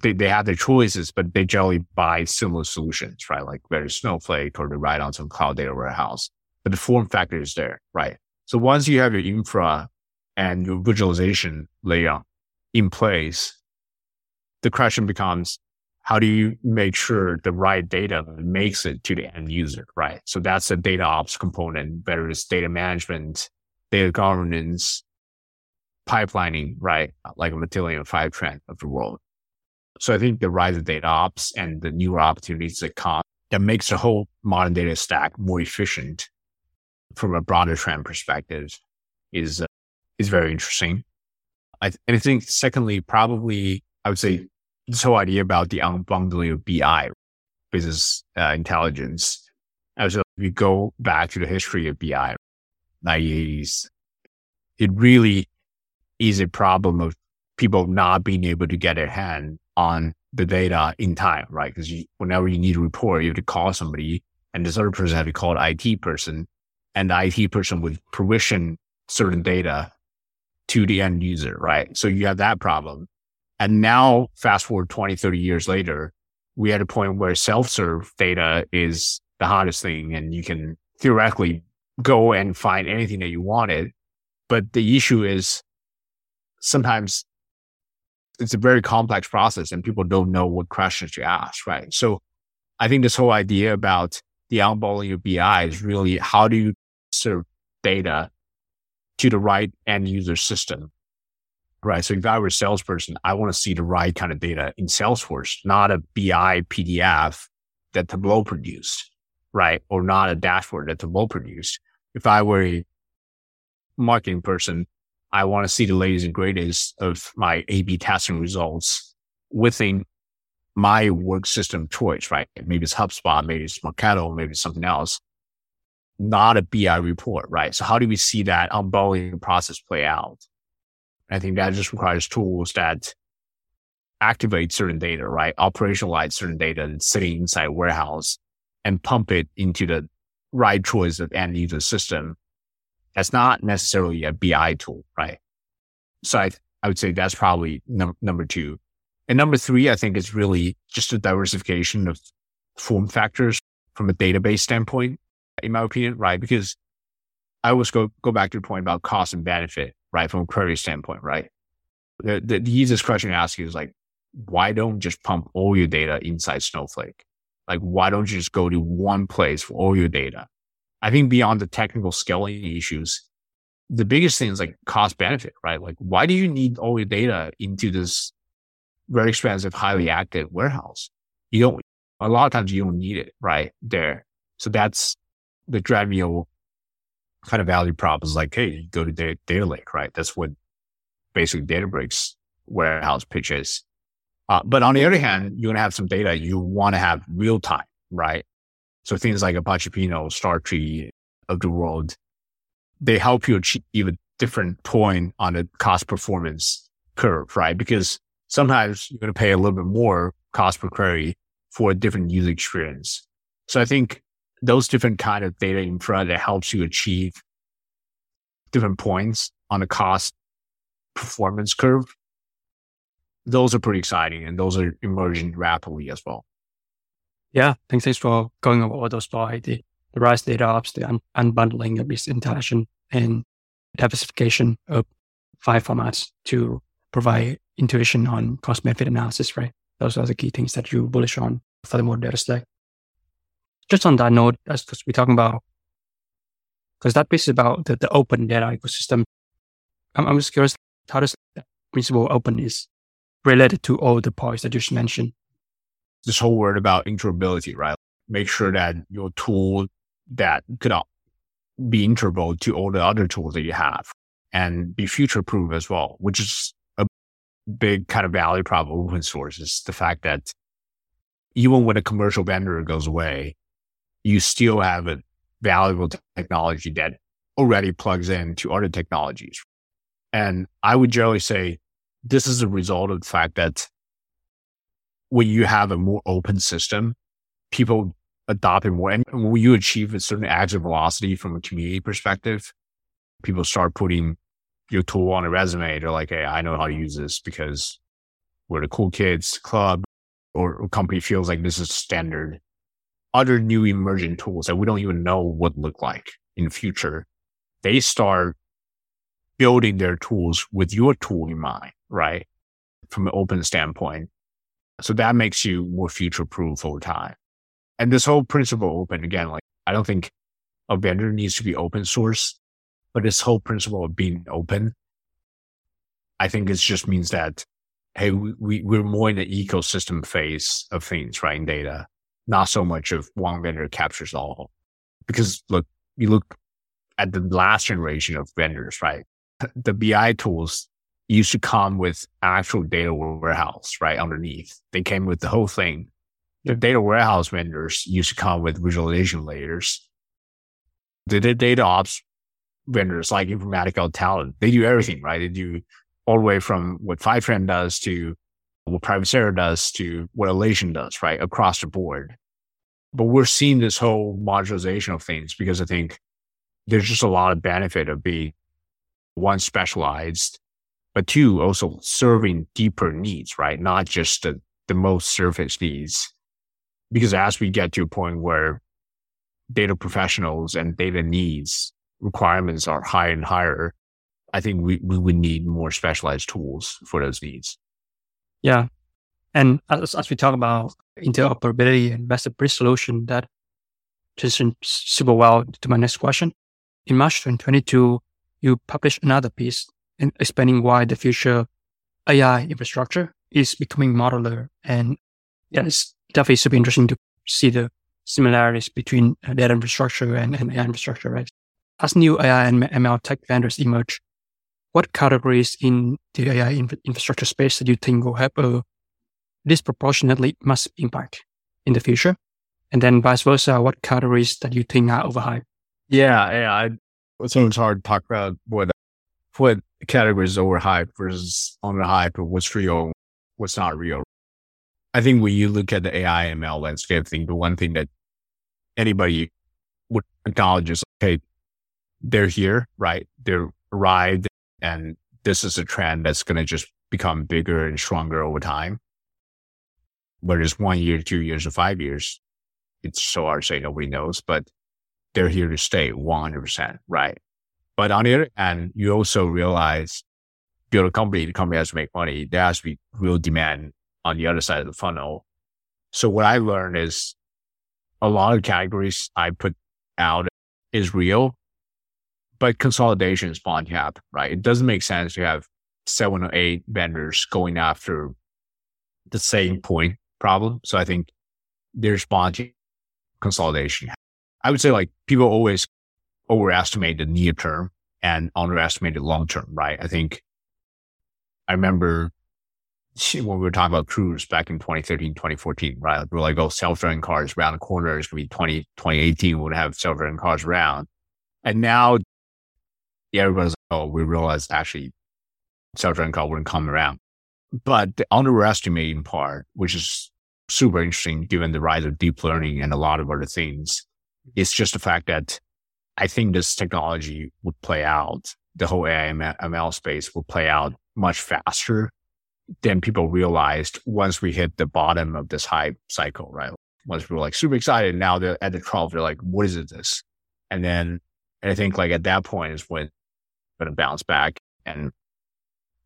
they, they have their choices, but they generally buy similar solutions, right? Like whether Snowflake or they ride on some cloud data warehouse, but the form factor is there, right? So once you have your infra and your visualization layer in place, the question becomes, how do you make sure the right data makes it to the end user, right? So that's a data ops component, whether it's data management, data governance, pipelining, right? Like a Matillion Fivetran of the world. So I think the rise of data ops and the newer opportunities that come that makes the whole modern data stack more efficient from a broader trend perspective is, uh, is very interesting. I, th- and I think secondly, probably I would say this whole idea about the unbundling of BI, business uh, intelligence. As we go back to the history of BI, 1980s, it really is a problem of people not being able to get their hand on the data in time, right? Because whenever you need a report, you have to call somebody and this other person have to call an IT person and the IT person would provision certain data to the end user, right? So you have that problem. And now fast forward 20, 30 years later, we had a point where self-serve data is the hottest thing and you can theoretically go and find anything that you wanted. But the issue is sometimes it's a very complex process and people don't know what questions to ask, right? So I think this whole idea about the unbundling of BI is really how do you serve data to the right end user system, right? So if I were a salesperson, I want to see the right kind of data in Salesforce, not a BI PDF that Tableau produced, right? Or not a dashboard that Tableau produced if I were a marketing person, I want to see the latest and greatest of my A B testing results within my work system choice, right? Maybe it's HubSpot, maybe it's Marketo, maybe it's something else, not a BI report, right? So how do we see that unbundling process play out? I think that just requires tools that activate certain data, right? Operationalize certain data that's sitting inside warehouse and pump it into the right choice of end user system That's not necessarily a BI tool, right? So I, I would say that's probably num- number two. And number three, I think is really just a diversification of form factors from a database standpoint, in my opinion, right? Because I always go, go back to the point about cost and benefit, right? From a query standpoint, right? The, the, the easiest question to ask you is like, why don't just pump all your data inside Snowflake? Like, why don't you just go to one place for all your data? I think beyond the technical scaling issues, the biggest thing is like cost benefit, right? Like, why do you need all your data into this very expensive, highly active warehouse? You don't, a lot of times you don't need it right there. So that's the Dremio kind of value prop is like, hey, go to data, data lake, right? That's what basically Databricks warehouse pitches. Uh, but on the other hand, you're going to have some data you want to have real time, right? So things like Apache Pinot, StarTree of the world, they help you achieve a different point on the cost performance curve, right? Because sometimes you're going to pay a little bit more cost per query for a different user experience. So I think those different kind of data infra that helps you achieve different points on the cost performance curve those are pretty exciting and those are emerging rapidly as well. Yeah, thanks, thanks for going over all those by the, the RISE data ops, the un- unbundling of this intelligence and diversification of file formats to provide intuition on cost benefit analysis, right? Those are the key things that you bullish on for the more data stack. Just on that note, as we're talking about, because that piece is about the, the open data ecosystem. I'm, I'm just curious, how does principle open is related to all the points that you just mentioned. This whole word about interoperability, right? Make sure that your tool that could be interoperable to all the other tools that you have and be future proof as well, which is a big kind of value prop of open source is the fact that even when a commercial vendor goes away, you still have a valuable technology that already plugs in to other technologies. And I would generally say this is a result of the fact that when you have a more open system, people adopt it more. And when you achieve a certain exit velocity from a community perspective, people start putting your tool on a resume. They're like, Hey, I know how to use this because we're the cool kids club or a company feels like this is standard. Other new emerging tools that we don't even know what look like in future, they start building their tools with your tool in mind right? From an open standpoint. So that makes you more future proof over time. And this whole principle open again, like I don't think a vendor needs to be open source, but this whole principle of being open, I think it just means that, Hey, we, we're more in the ecosystem phase of things, right? In data, not so much of one vendor captures all. Because look, you look at the last generation of vendors, right? The BI tools used to come with actual data warehouse right underneath. They came with the whole thing. The data warehouse vendors used to come with visualization layers. The, the data ops vendors like Informatica Talend, they do everything, right? They do all the way from what Fivetran does to what Privacera does to what Alation does, right? Across the board. But we're seeing this whole modularization of things because I think there's just a lot of benefit of being one specialized but two, also serving deeper needs, right? Not just the, the most surface needs. Because as we get to a point where data professionals and data needs requirements are higher and higher, I think we, we would need more specialized tools for those needs. Yeah. And as, as we talk about interoperability and best of breed solution, that transitions super well to my next question. In March 2022, you published another piece and explaining why the future AI infrastructure is becoming modular. And yeah, it's definitely super interesting to see the similarities between uh, data infrastructure and, and AI infrastructure, right? As new AI and ML tech vendors emerge, what categories in the AI infrastructure space that you think will have a disproportionately massive impact in the future? And then vice versa, what categories that you think are overhyped? Yeah, yeah. I, it's always hard to talk about what what categories overhyped versus underhyped or what's real, what's not real. I think when you look at the AI ML landscape thing, the one thing that anybody would acknowledge is, okay, they're here, right? They're arrived and this is a trend that's going to just become bigger and stronger over time. Whether it's one year, two years, or five years, it's so hard to say nobody knows, but they're here to stay 100%, right? But on the other hand, you also realize build a company, the company has to make money. There has to be real demand on the other side of the funnel. So what I learned is a lot of categories I put out is real, but consolidation is to happen, right? It doesn't make sense to have seven or eight vendors going after the same point problem. So I think there's to consolidation. I would say like people always overestimate the near term and underestimate the long term, right? I think I remember when we were talking about Cruise back in 2013, 2014, right? We are like, oh, self-driving cars around the corner is going to be 20, 2018 would have self-driving cars around. And now everybody's like, oh, we realized actually car wouldn't come around. But the underestimating part, which is super interesting given the rise of deep learning and a lot of other things, is just the fact that I think this technology would play out. The whole AI ML space will play out much faster than people realized once we hit the bottom of this hype cycle, right? Once we were like super excited. Now they're at the 12, they're like, what is it this? And then and I think like at that point is when going to bounce back and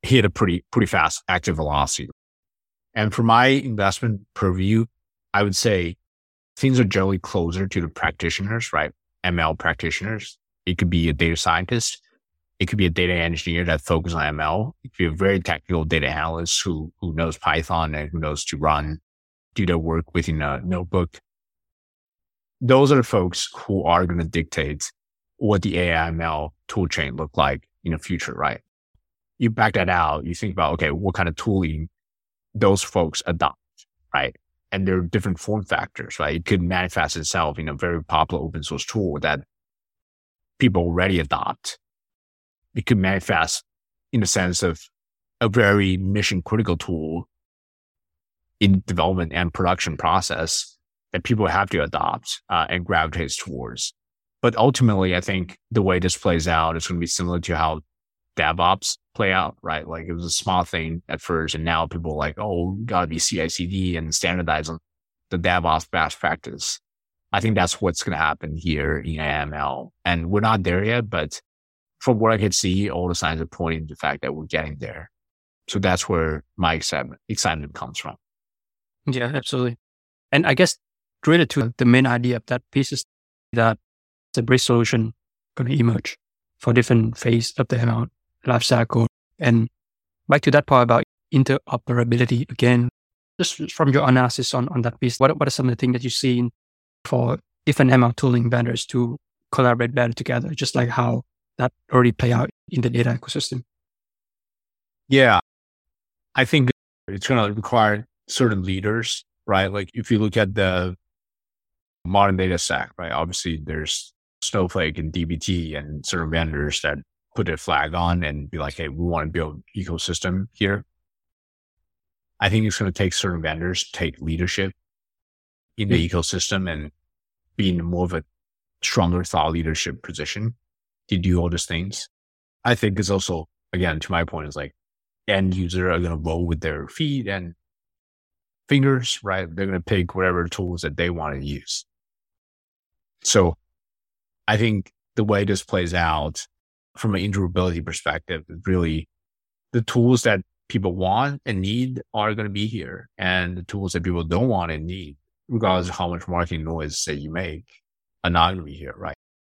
hit a pretty, pretty fast active velocity. And for my investment purview, I would say things are generally closer to the practitioners, right? ML practitioners. It could be a data scientist. It could be a data engineer that focuses on ML. It could be a very technical data analyst who, who knows Python and who knows to run, do their work within a notebook. Those are the folks who are going to dictate what the AI ML tool chain look like in the future, right? You back that out, you think about, okay, what kind of tooling those folks adopt, right? And there are different form factors, right? It could manifest itself in a very popular open source tool that people already adopt. It could manifest in the sense of a very mission critical tool in development and production process that people have to adopt uh, and gravitate towards. But ultimately, I think the way this plays out is going to be similar to how DevOps play out, right? Like it was a small thing at first, and now people are like, oh, gotta be CI/CD and standardize on the DevOps best practice. I think that's what's going to happen here in AML, and we're not there yet, but from what I can see, all the signs are pointing to the fact that we're getting there. So that's where my excitement excitement comes from. Yeah, absolutely. And I guess related to the main idea of that piece is that a bridge solution going to emerge for different phase of the life cycle. And back to that part about interoperability again, just from your analysis on, on that piece, what, what are some of the things that you've seen for different ML tooling vendors to collaborate better together, just like how that already play out in the data ecosystem? Yeah, I think it's going to require certain leaders, right? Like if you look at the modern data stack, right? Obviously, there's Snowflake and DBT and certain vendors that put a flag on and be like, hey, we want to build ecosystem here. I think it's going to take certain vendors take leadership in the mm-hmm. ecosystem and be in more of a stronger thought leadership position to do all these things. I think it's also, again, to my point, is like end user are going to roll with their feet and fingers, right? They're going to pick whatever tools that they want to use. So I think the way this plays out from an interoperability perspective is really the tools that people want and need are going to be here. And the tools that people don't want and need, regardless of how much marketing noise that you make, are not going to be here. Right.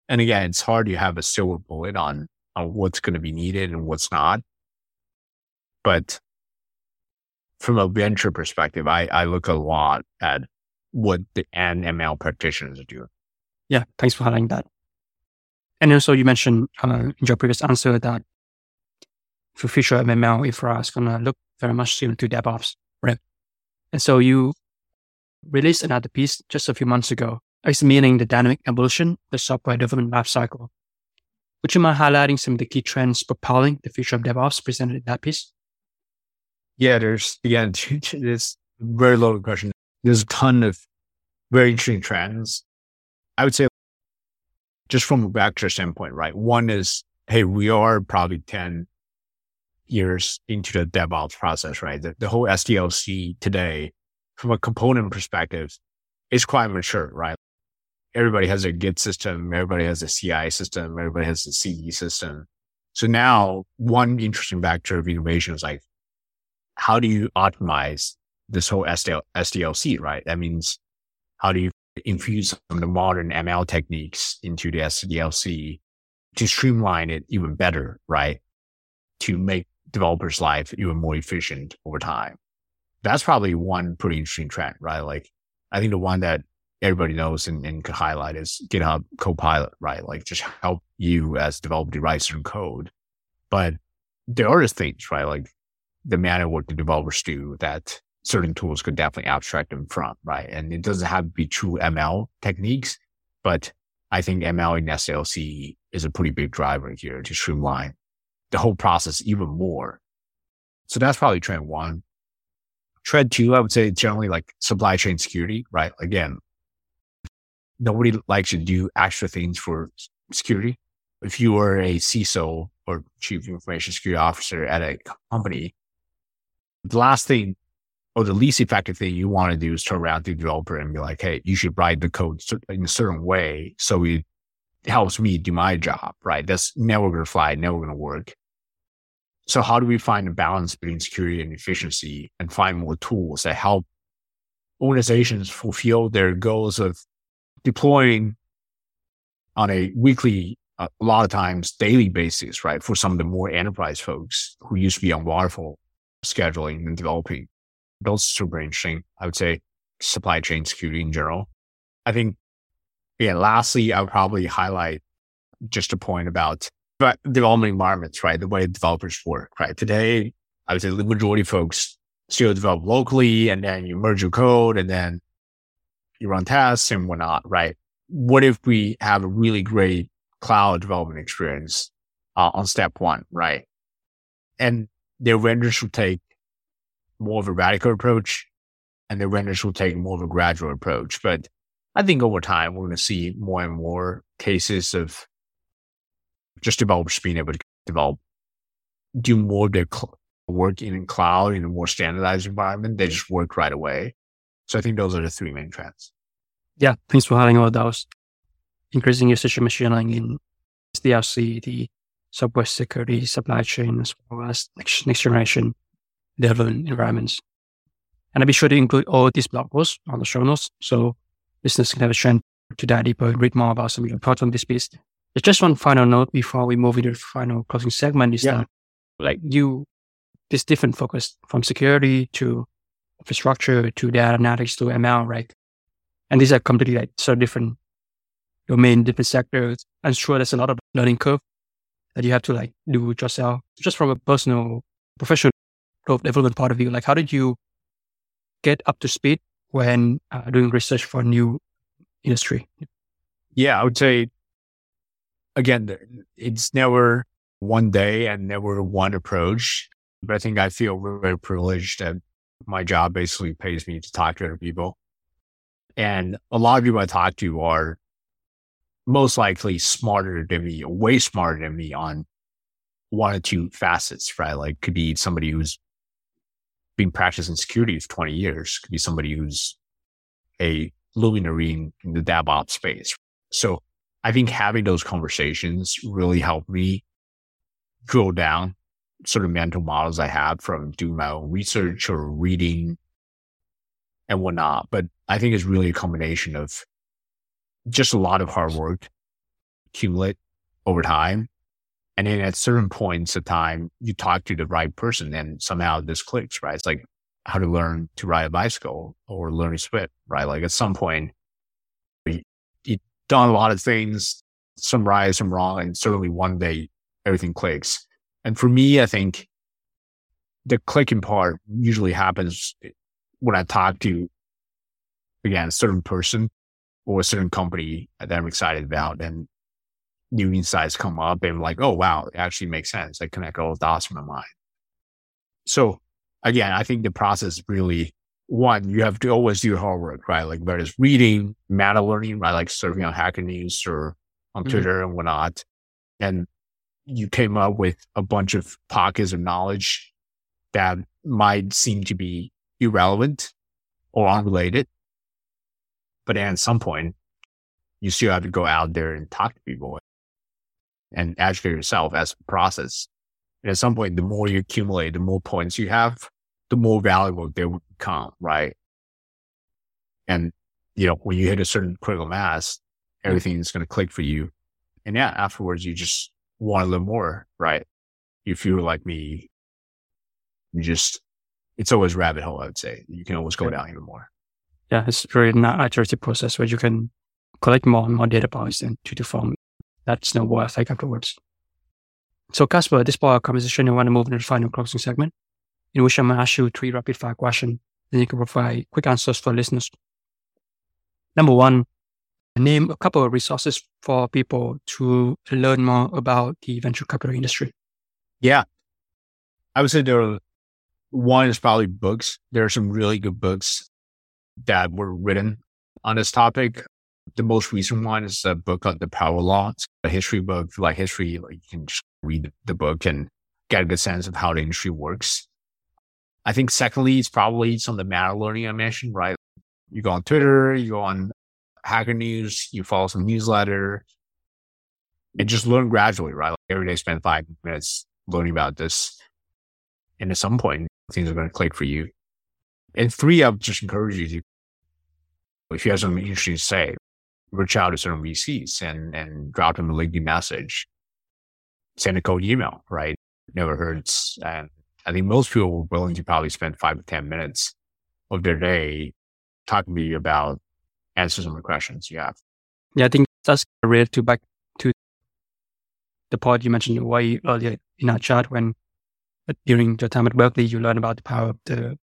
And again, it's hard to have a silver bullet on, on what's going to be needed and what's not. But from a venture perspective, I, I look a lot at what the NML practitioners are doing. Yeah, thanks for highlighting that. And also, you mentioned uh, in your previous answer that for future MML infra is going to look very much similar to DevOps, right? And so you released another piece just a few months ago, examining the dynamic evolution the software development lifecycle. Would you mind highlighting some of the key trends propelling the future of DevOps presented in that piece? Yeah, there's again, there's very loaded question. There's a ton of very interesting trends. I would say just from a vector standpoint, right? One is, hey, we are probably 10 years into the DevOps process, right? The, the whole SDLC today, from a component perspective, is quite mature, right? Everybody has a Git system. Everybody has a CI system. Everybody has a CD system. So now one interesting vector of innovation is like, how do you optimize this whole SDL, SDLC, right? That means how do you infuse some of the modern ML techniques into the SDLC to streamline it even better, right? To make developers' life even more efficient over time. That's probably one pretty interesting trend, right? Like I think the one that everybody knows and, and could highlight is GitHub Copilot, right? Like just help you as developer to write certain code. But there are things, right? Like the manner what the developers do that certain tools could definitely abstract them from, right? And it doesn't have to be true ML techniques, but I think ML in SDLC is a pretty big driver here to streamline the whole process even more. So that's probably trend one. Trend two, I would say generally like supply chain security, right? Again, nobody likes to do extra things for security. If you are a CISO or chief information security officer at a company, the last thing or the least effective thing you want to do is turn around to the developer and be like, Hey, you should write the code in a certain way. So it helps me do my job, right? That's never going to fly, never going to work. So how do we find a balance between security and efficiency and find more tools that help organizations fulfill their goals of deploying on a weekly, a lot of times daily basis, right? For some of the more enterprise folks who used to be on waterfall scheduling and developing. Those super interesting. I would say supply chain security in general. I think, yeah, lastly, I would probably highlight just a point about development environments, right? The way developers work, right? Today, I would say the majority of folks still develop locally and then you merge your code and then you run tests and whatnot, right? What if we have a really great cloud development experience uh, on step one, right? And their vendors should take more of a radical approach and the vendors will take more of a gradual approach. But I think over time, we're going to see more and more cases of just developers being able to develop, do more of their cl- work in cloud in a more standardized environment. They just work right away. So I think those are the three main trends. Yeah, thanks for having all those. Increasing usage of machine learning in SDLC, the software security, supply chain, as well as next, next generation development environments. And I'll be sure to include all these blog posts on the show notes so listeners can have a chance to dive deeper and read more about some of your thoughts on this piece. There's just one final note before we move into the final closing segment is yeah. that like you, this different focus from security to infrastructure to data analytics to ML, right? And these are completely like so different domain, different sectors. I'm sure there's a lot of learning curve that you have to like do yourself. Just from a personal, professional development point of view, like how did you get up to speed when uh, doing research for a new industry? Yeah, I would say again, it's never one day and never one approach. But I think I feel very privileged that my job basically pays me to talk to other people. And a lot of people I talk to are most likely smarter than me, way smarter than me on one or two facets, right? Like could be somebody who's been practicing security for 20 years, could be somebody who's a luminary in, the DevOps space. So I think having those conversations really helped me drill down sort of mental models I had from doing my own research or reading and whatnot. But I think it's really a combination of just a lot of hard work accumulate over time. And then at certain points of time, you talk to the right person and somehow this clicks, right? It's like how to learn to ride a bicycle or learn to swim, right? Like at some point, you've done a lot of things, some right, some wrong, and certainly one day everything clicks. And for me, I think the clicking part usually happens eh, when I talk to, again, a certain person or a certain company that I'm excited about and new insights come up and like, oh, wow, it actually makes sense. I connect all the dots in my mind. So again, I think the process really one, you have to always do your homework, right? Like whether it's reading, meta learning, right? Like surfing on Hacker News or on mm-hmm. Twitter and whatnot. And you came up with a bunch of pockets of knowledge that might seem to be irrelevant or unrelated. But at some point, you still have to go out there and talk to people and educate yourself as a process. And at some point, the more you accumulate, the more points you have, the more valuable they will become, right? And, you know, when you hit a certain critical mass, everything is going to click for you. And yeah, afterwards, you just want to learn more, right? If you're like me, you just, it's always rabbit hole, I would say. You can always go down even more. Yeah, it's very an iterative process where you can collect more and more data points and to form that snowball effect afterwards. So Casber, at this part of our conversation, I want to move into the final closing segment, in which I'm going to ask you three rapid fire questions. Then you can provide quick answers for listeners. Number one, name a couple of resources for people to learn more about the venture capital industry. Yeah. I would say there are one is probably books. There are some really good books that were written on this topic. The most recent one is a book called The Power Law, it's a history book, like history, like you can just read the book and get a good sense of how the industry works. I think secondly, it's probably some of the meta learning I mentioned, right? You go on Twitter, you go on Hacker News, you follow some newsletter, and just learn gradually, right? Like every day, spend five minutes learning about this. And at some point, things are going to click for you. And three, I would just encourage you to, if you have something interesting to say, reach out to certain VCs and, and drop them a LinkedIn message, send a cold email, right? Never hurts. And I think most people were willing to probably spend five to 10 minutes of their day talking to you about answer some of the questions you have. Yeah, I think that's related to back to the part you mentioned way earlier in our chat when uh, during your time at Berkeley, you learned about the power of the,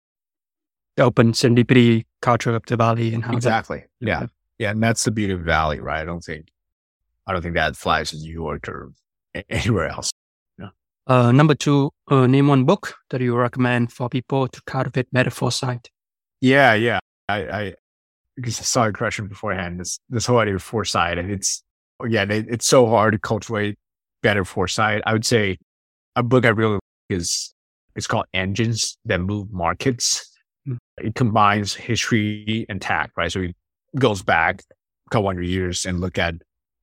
the open serendipity culture of the Valley and how exactly. That, yeah. Yeah. And that's the beauty of Valley, right? I don't think, I don't think that flies in New York or anywhere else. Yeah. Uh, number two, uh, name one book that you recommend for people to cultivate better foresight. Yeah. Yeah. I, I, because I saw a question beforehand, this, this whole idea of foresight and it's, again, it, it's so hard to cultivate better foresight. I would say a book I really like is, it's called Engines That Move Markets. Mm. It combines history and tech, right? So it goes back a couple hundred years and look at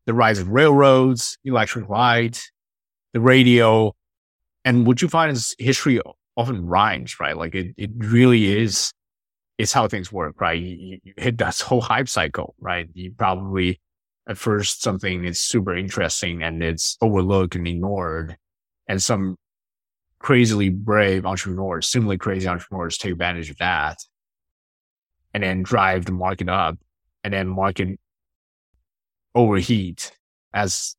the rise of railroads, electric light, the radio. And what you find is history often rhymes, right? Like it, it really is is how things work, right? You, you hit that whole hype cycle, right? You probably at first something is super interesting and it's overlooked and ignored. And some crazily brave entrepreneurs, similarly crazy entrepreneurs take advantage of that and then drive the market up and then market overheat as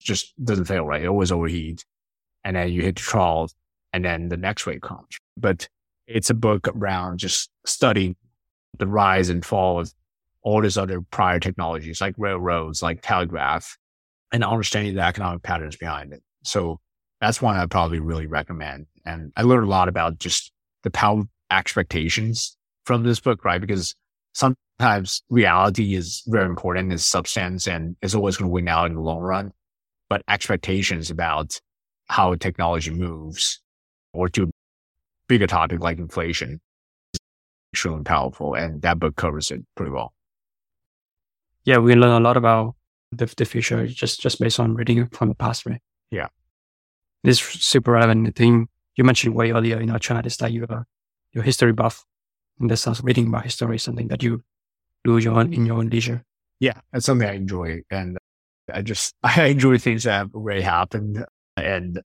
just doesn't fail, right? It always overheat. And then you hit the trough and then the next wave comes. But it's a book around just studying the rise and fall of all these other prior technologies like railroads, like telegraph, and understanding the economic patterns behind it. So that's one I probably really recommend. And I learned a lot about just the power expectations from this book, right? Because sometimes reality is very important, is substance and is always going to win out in the long run. But expectations about how technology moves or to bigger topic like inflation is extremely powerful. And that book covers it pretty well. Yeah, we learn a lot about the, the future just, just based on reading from the past, right? Yeah. This super relevant. Thing you mentioned way earlier in our chat is that you're, you're history buff. And this sounds reading about history is something that you do your own, in your own leisure. Yeah, that's something I enjoy. And I just, I enjoy things that have already happened. And,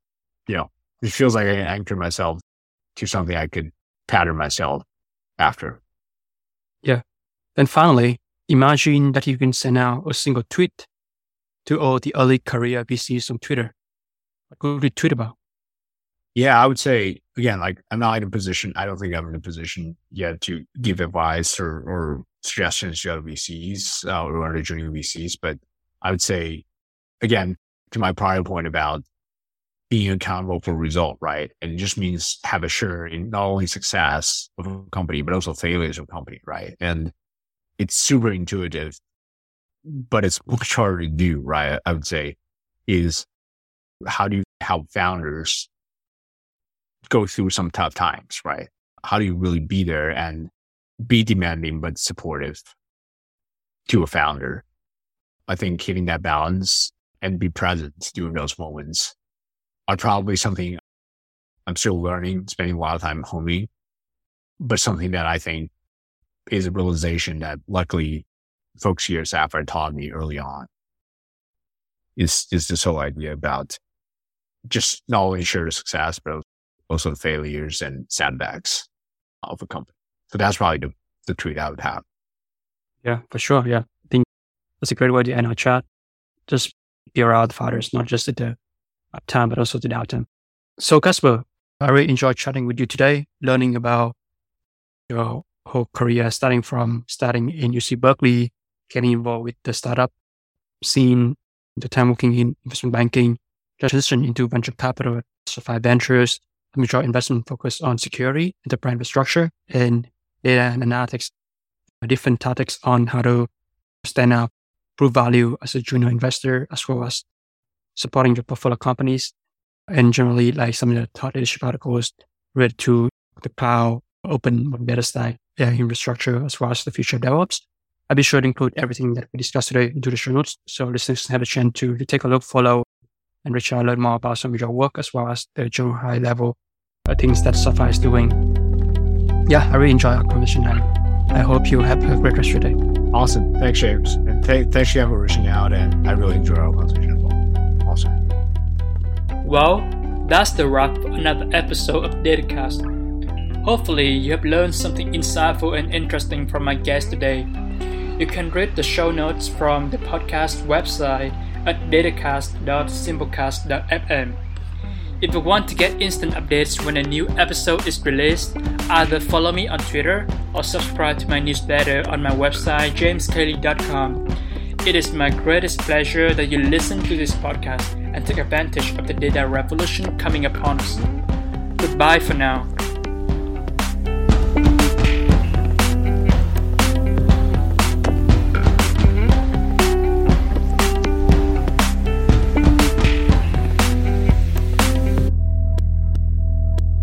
you know, it feels like I can anchor myself to something I could pattern myself after. Yeah. Then finally, imagine that you can send out a single tweet to all the early career VCs on Twitter. What would you tweet about? Yeah, I would say again, like I'm not in a position. I don't think I'm in a position yet to give advice or, or suggestions to other VCs uh, or other junior VCs. But I would say, again, to my prior point about being accountable for result, right? And it just means have a not only success of a company, but also failures of a company, right? And it's super intuitive but it's much harder to do, right? I would say is how do you help founders go through some tough times, right? How do you really be there and be demanding but supportive to a founder? I think hitting that balance and be present during those moments are probably something I'm still learning, spending a lot of time homing, but something that I think is a realization that luckily folks here at Sapphire taught me early on is, is this whole idea about just not only share the success, but also the failures and setbacks of a company. So that's probably the, the tweet I would have. Yeah, for sure. Yeah. I think that's a great way to end our chat. Just be around the fathers, not just at the uptime, but also the downtime. So Casber, I really enjoyed chatting with you today, learning about your whole career, starting from starting in UC Berkeley, getting involved with the startup scene, the time working in investment banking, transition into venture capital, Sapphire Ventures, the major investment focus on security, enterprise infrastructure, and data analytics, different tactics on how to stand out, prove value as a junior investor, as well as supporting your portfolio companies, and generally like some of the thought leadership articles related to the cloud, open data stack, uh, infrastructure, as well as the future DevOps. I'll be sure to include everything that we discussed today into the show notes. So listeners have a chance to, take a look, follow, and reach out, learn more about some of your work as well as the general high level uh, things that Sapphire is doing. Yeah, I really enjoy our conversation and I hope you have a great rest of your day. Awesome. Thanks, James. And th- thanks again for reaching out. And I really enjoyed our conversation as well. Awesome. Well, that's the wrap for another episode of Datacast. Hopefully, you have learned something insightful and interesting from my guest today. You can read the show notes from the podcast website at datacast.simplecast.fm. If you want to get instant updates when a new episode is released, either follow me on Twitter or subscribe to my newsletter on my website jameskle.com. It is my greatest pleasure that you listen to this podcast and take advantage of the data revolution coming upon us. Goodbye for now.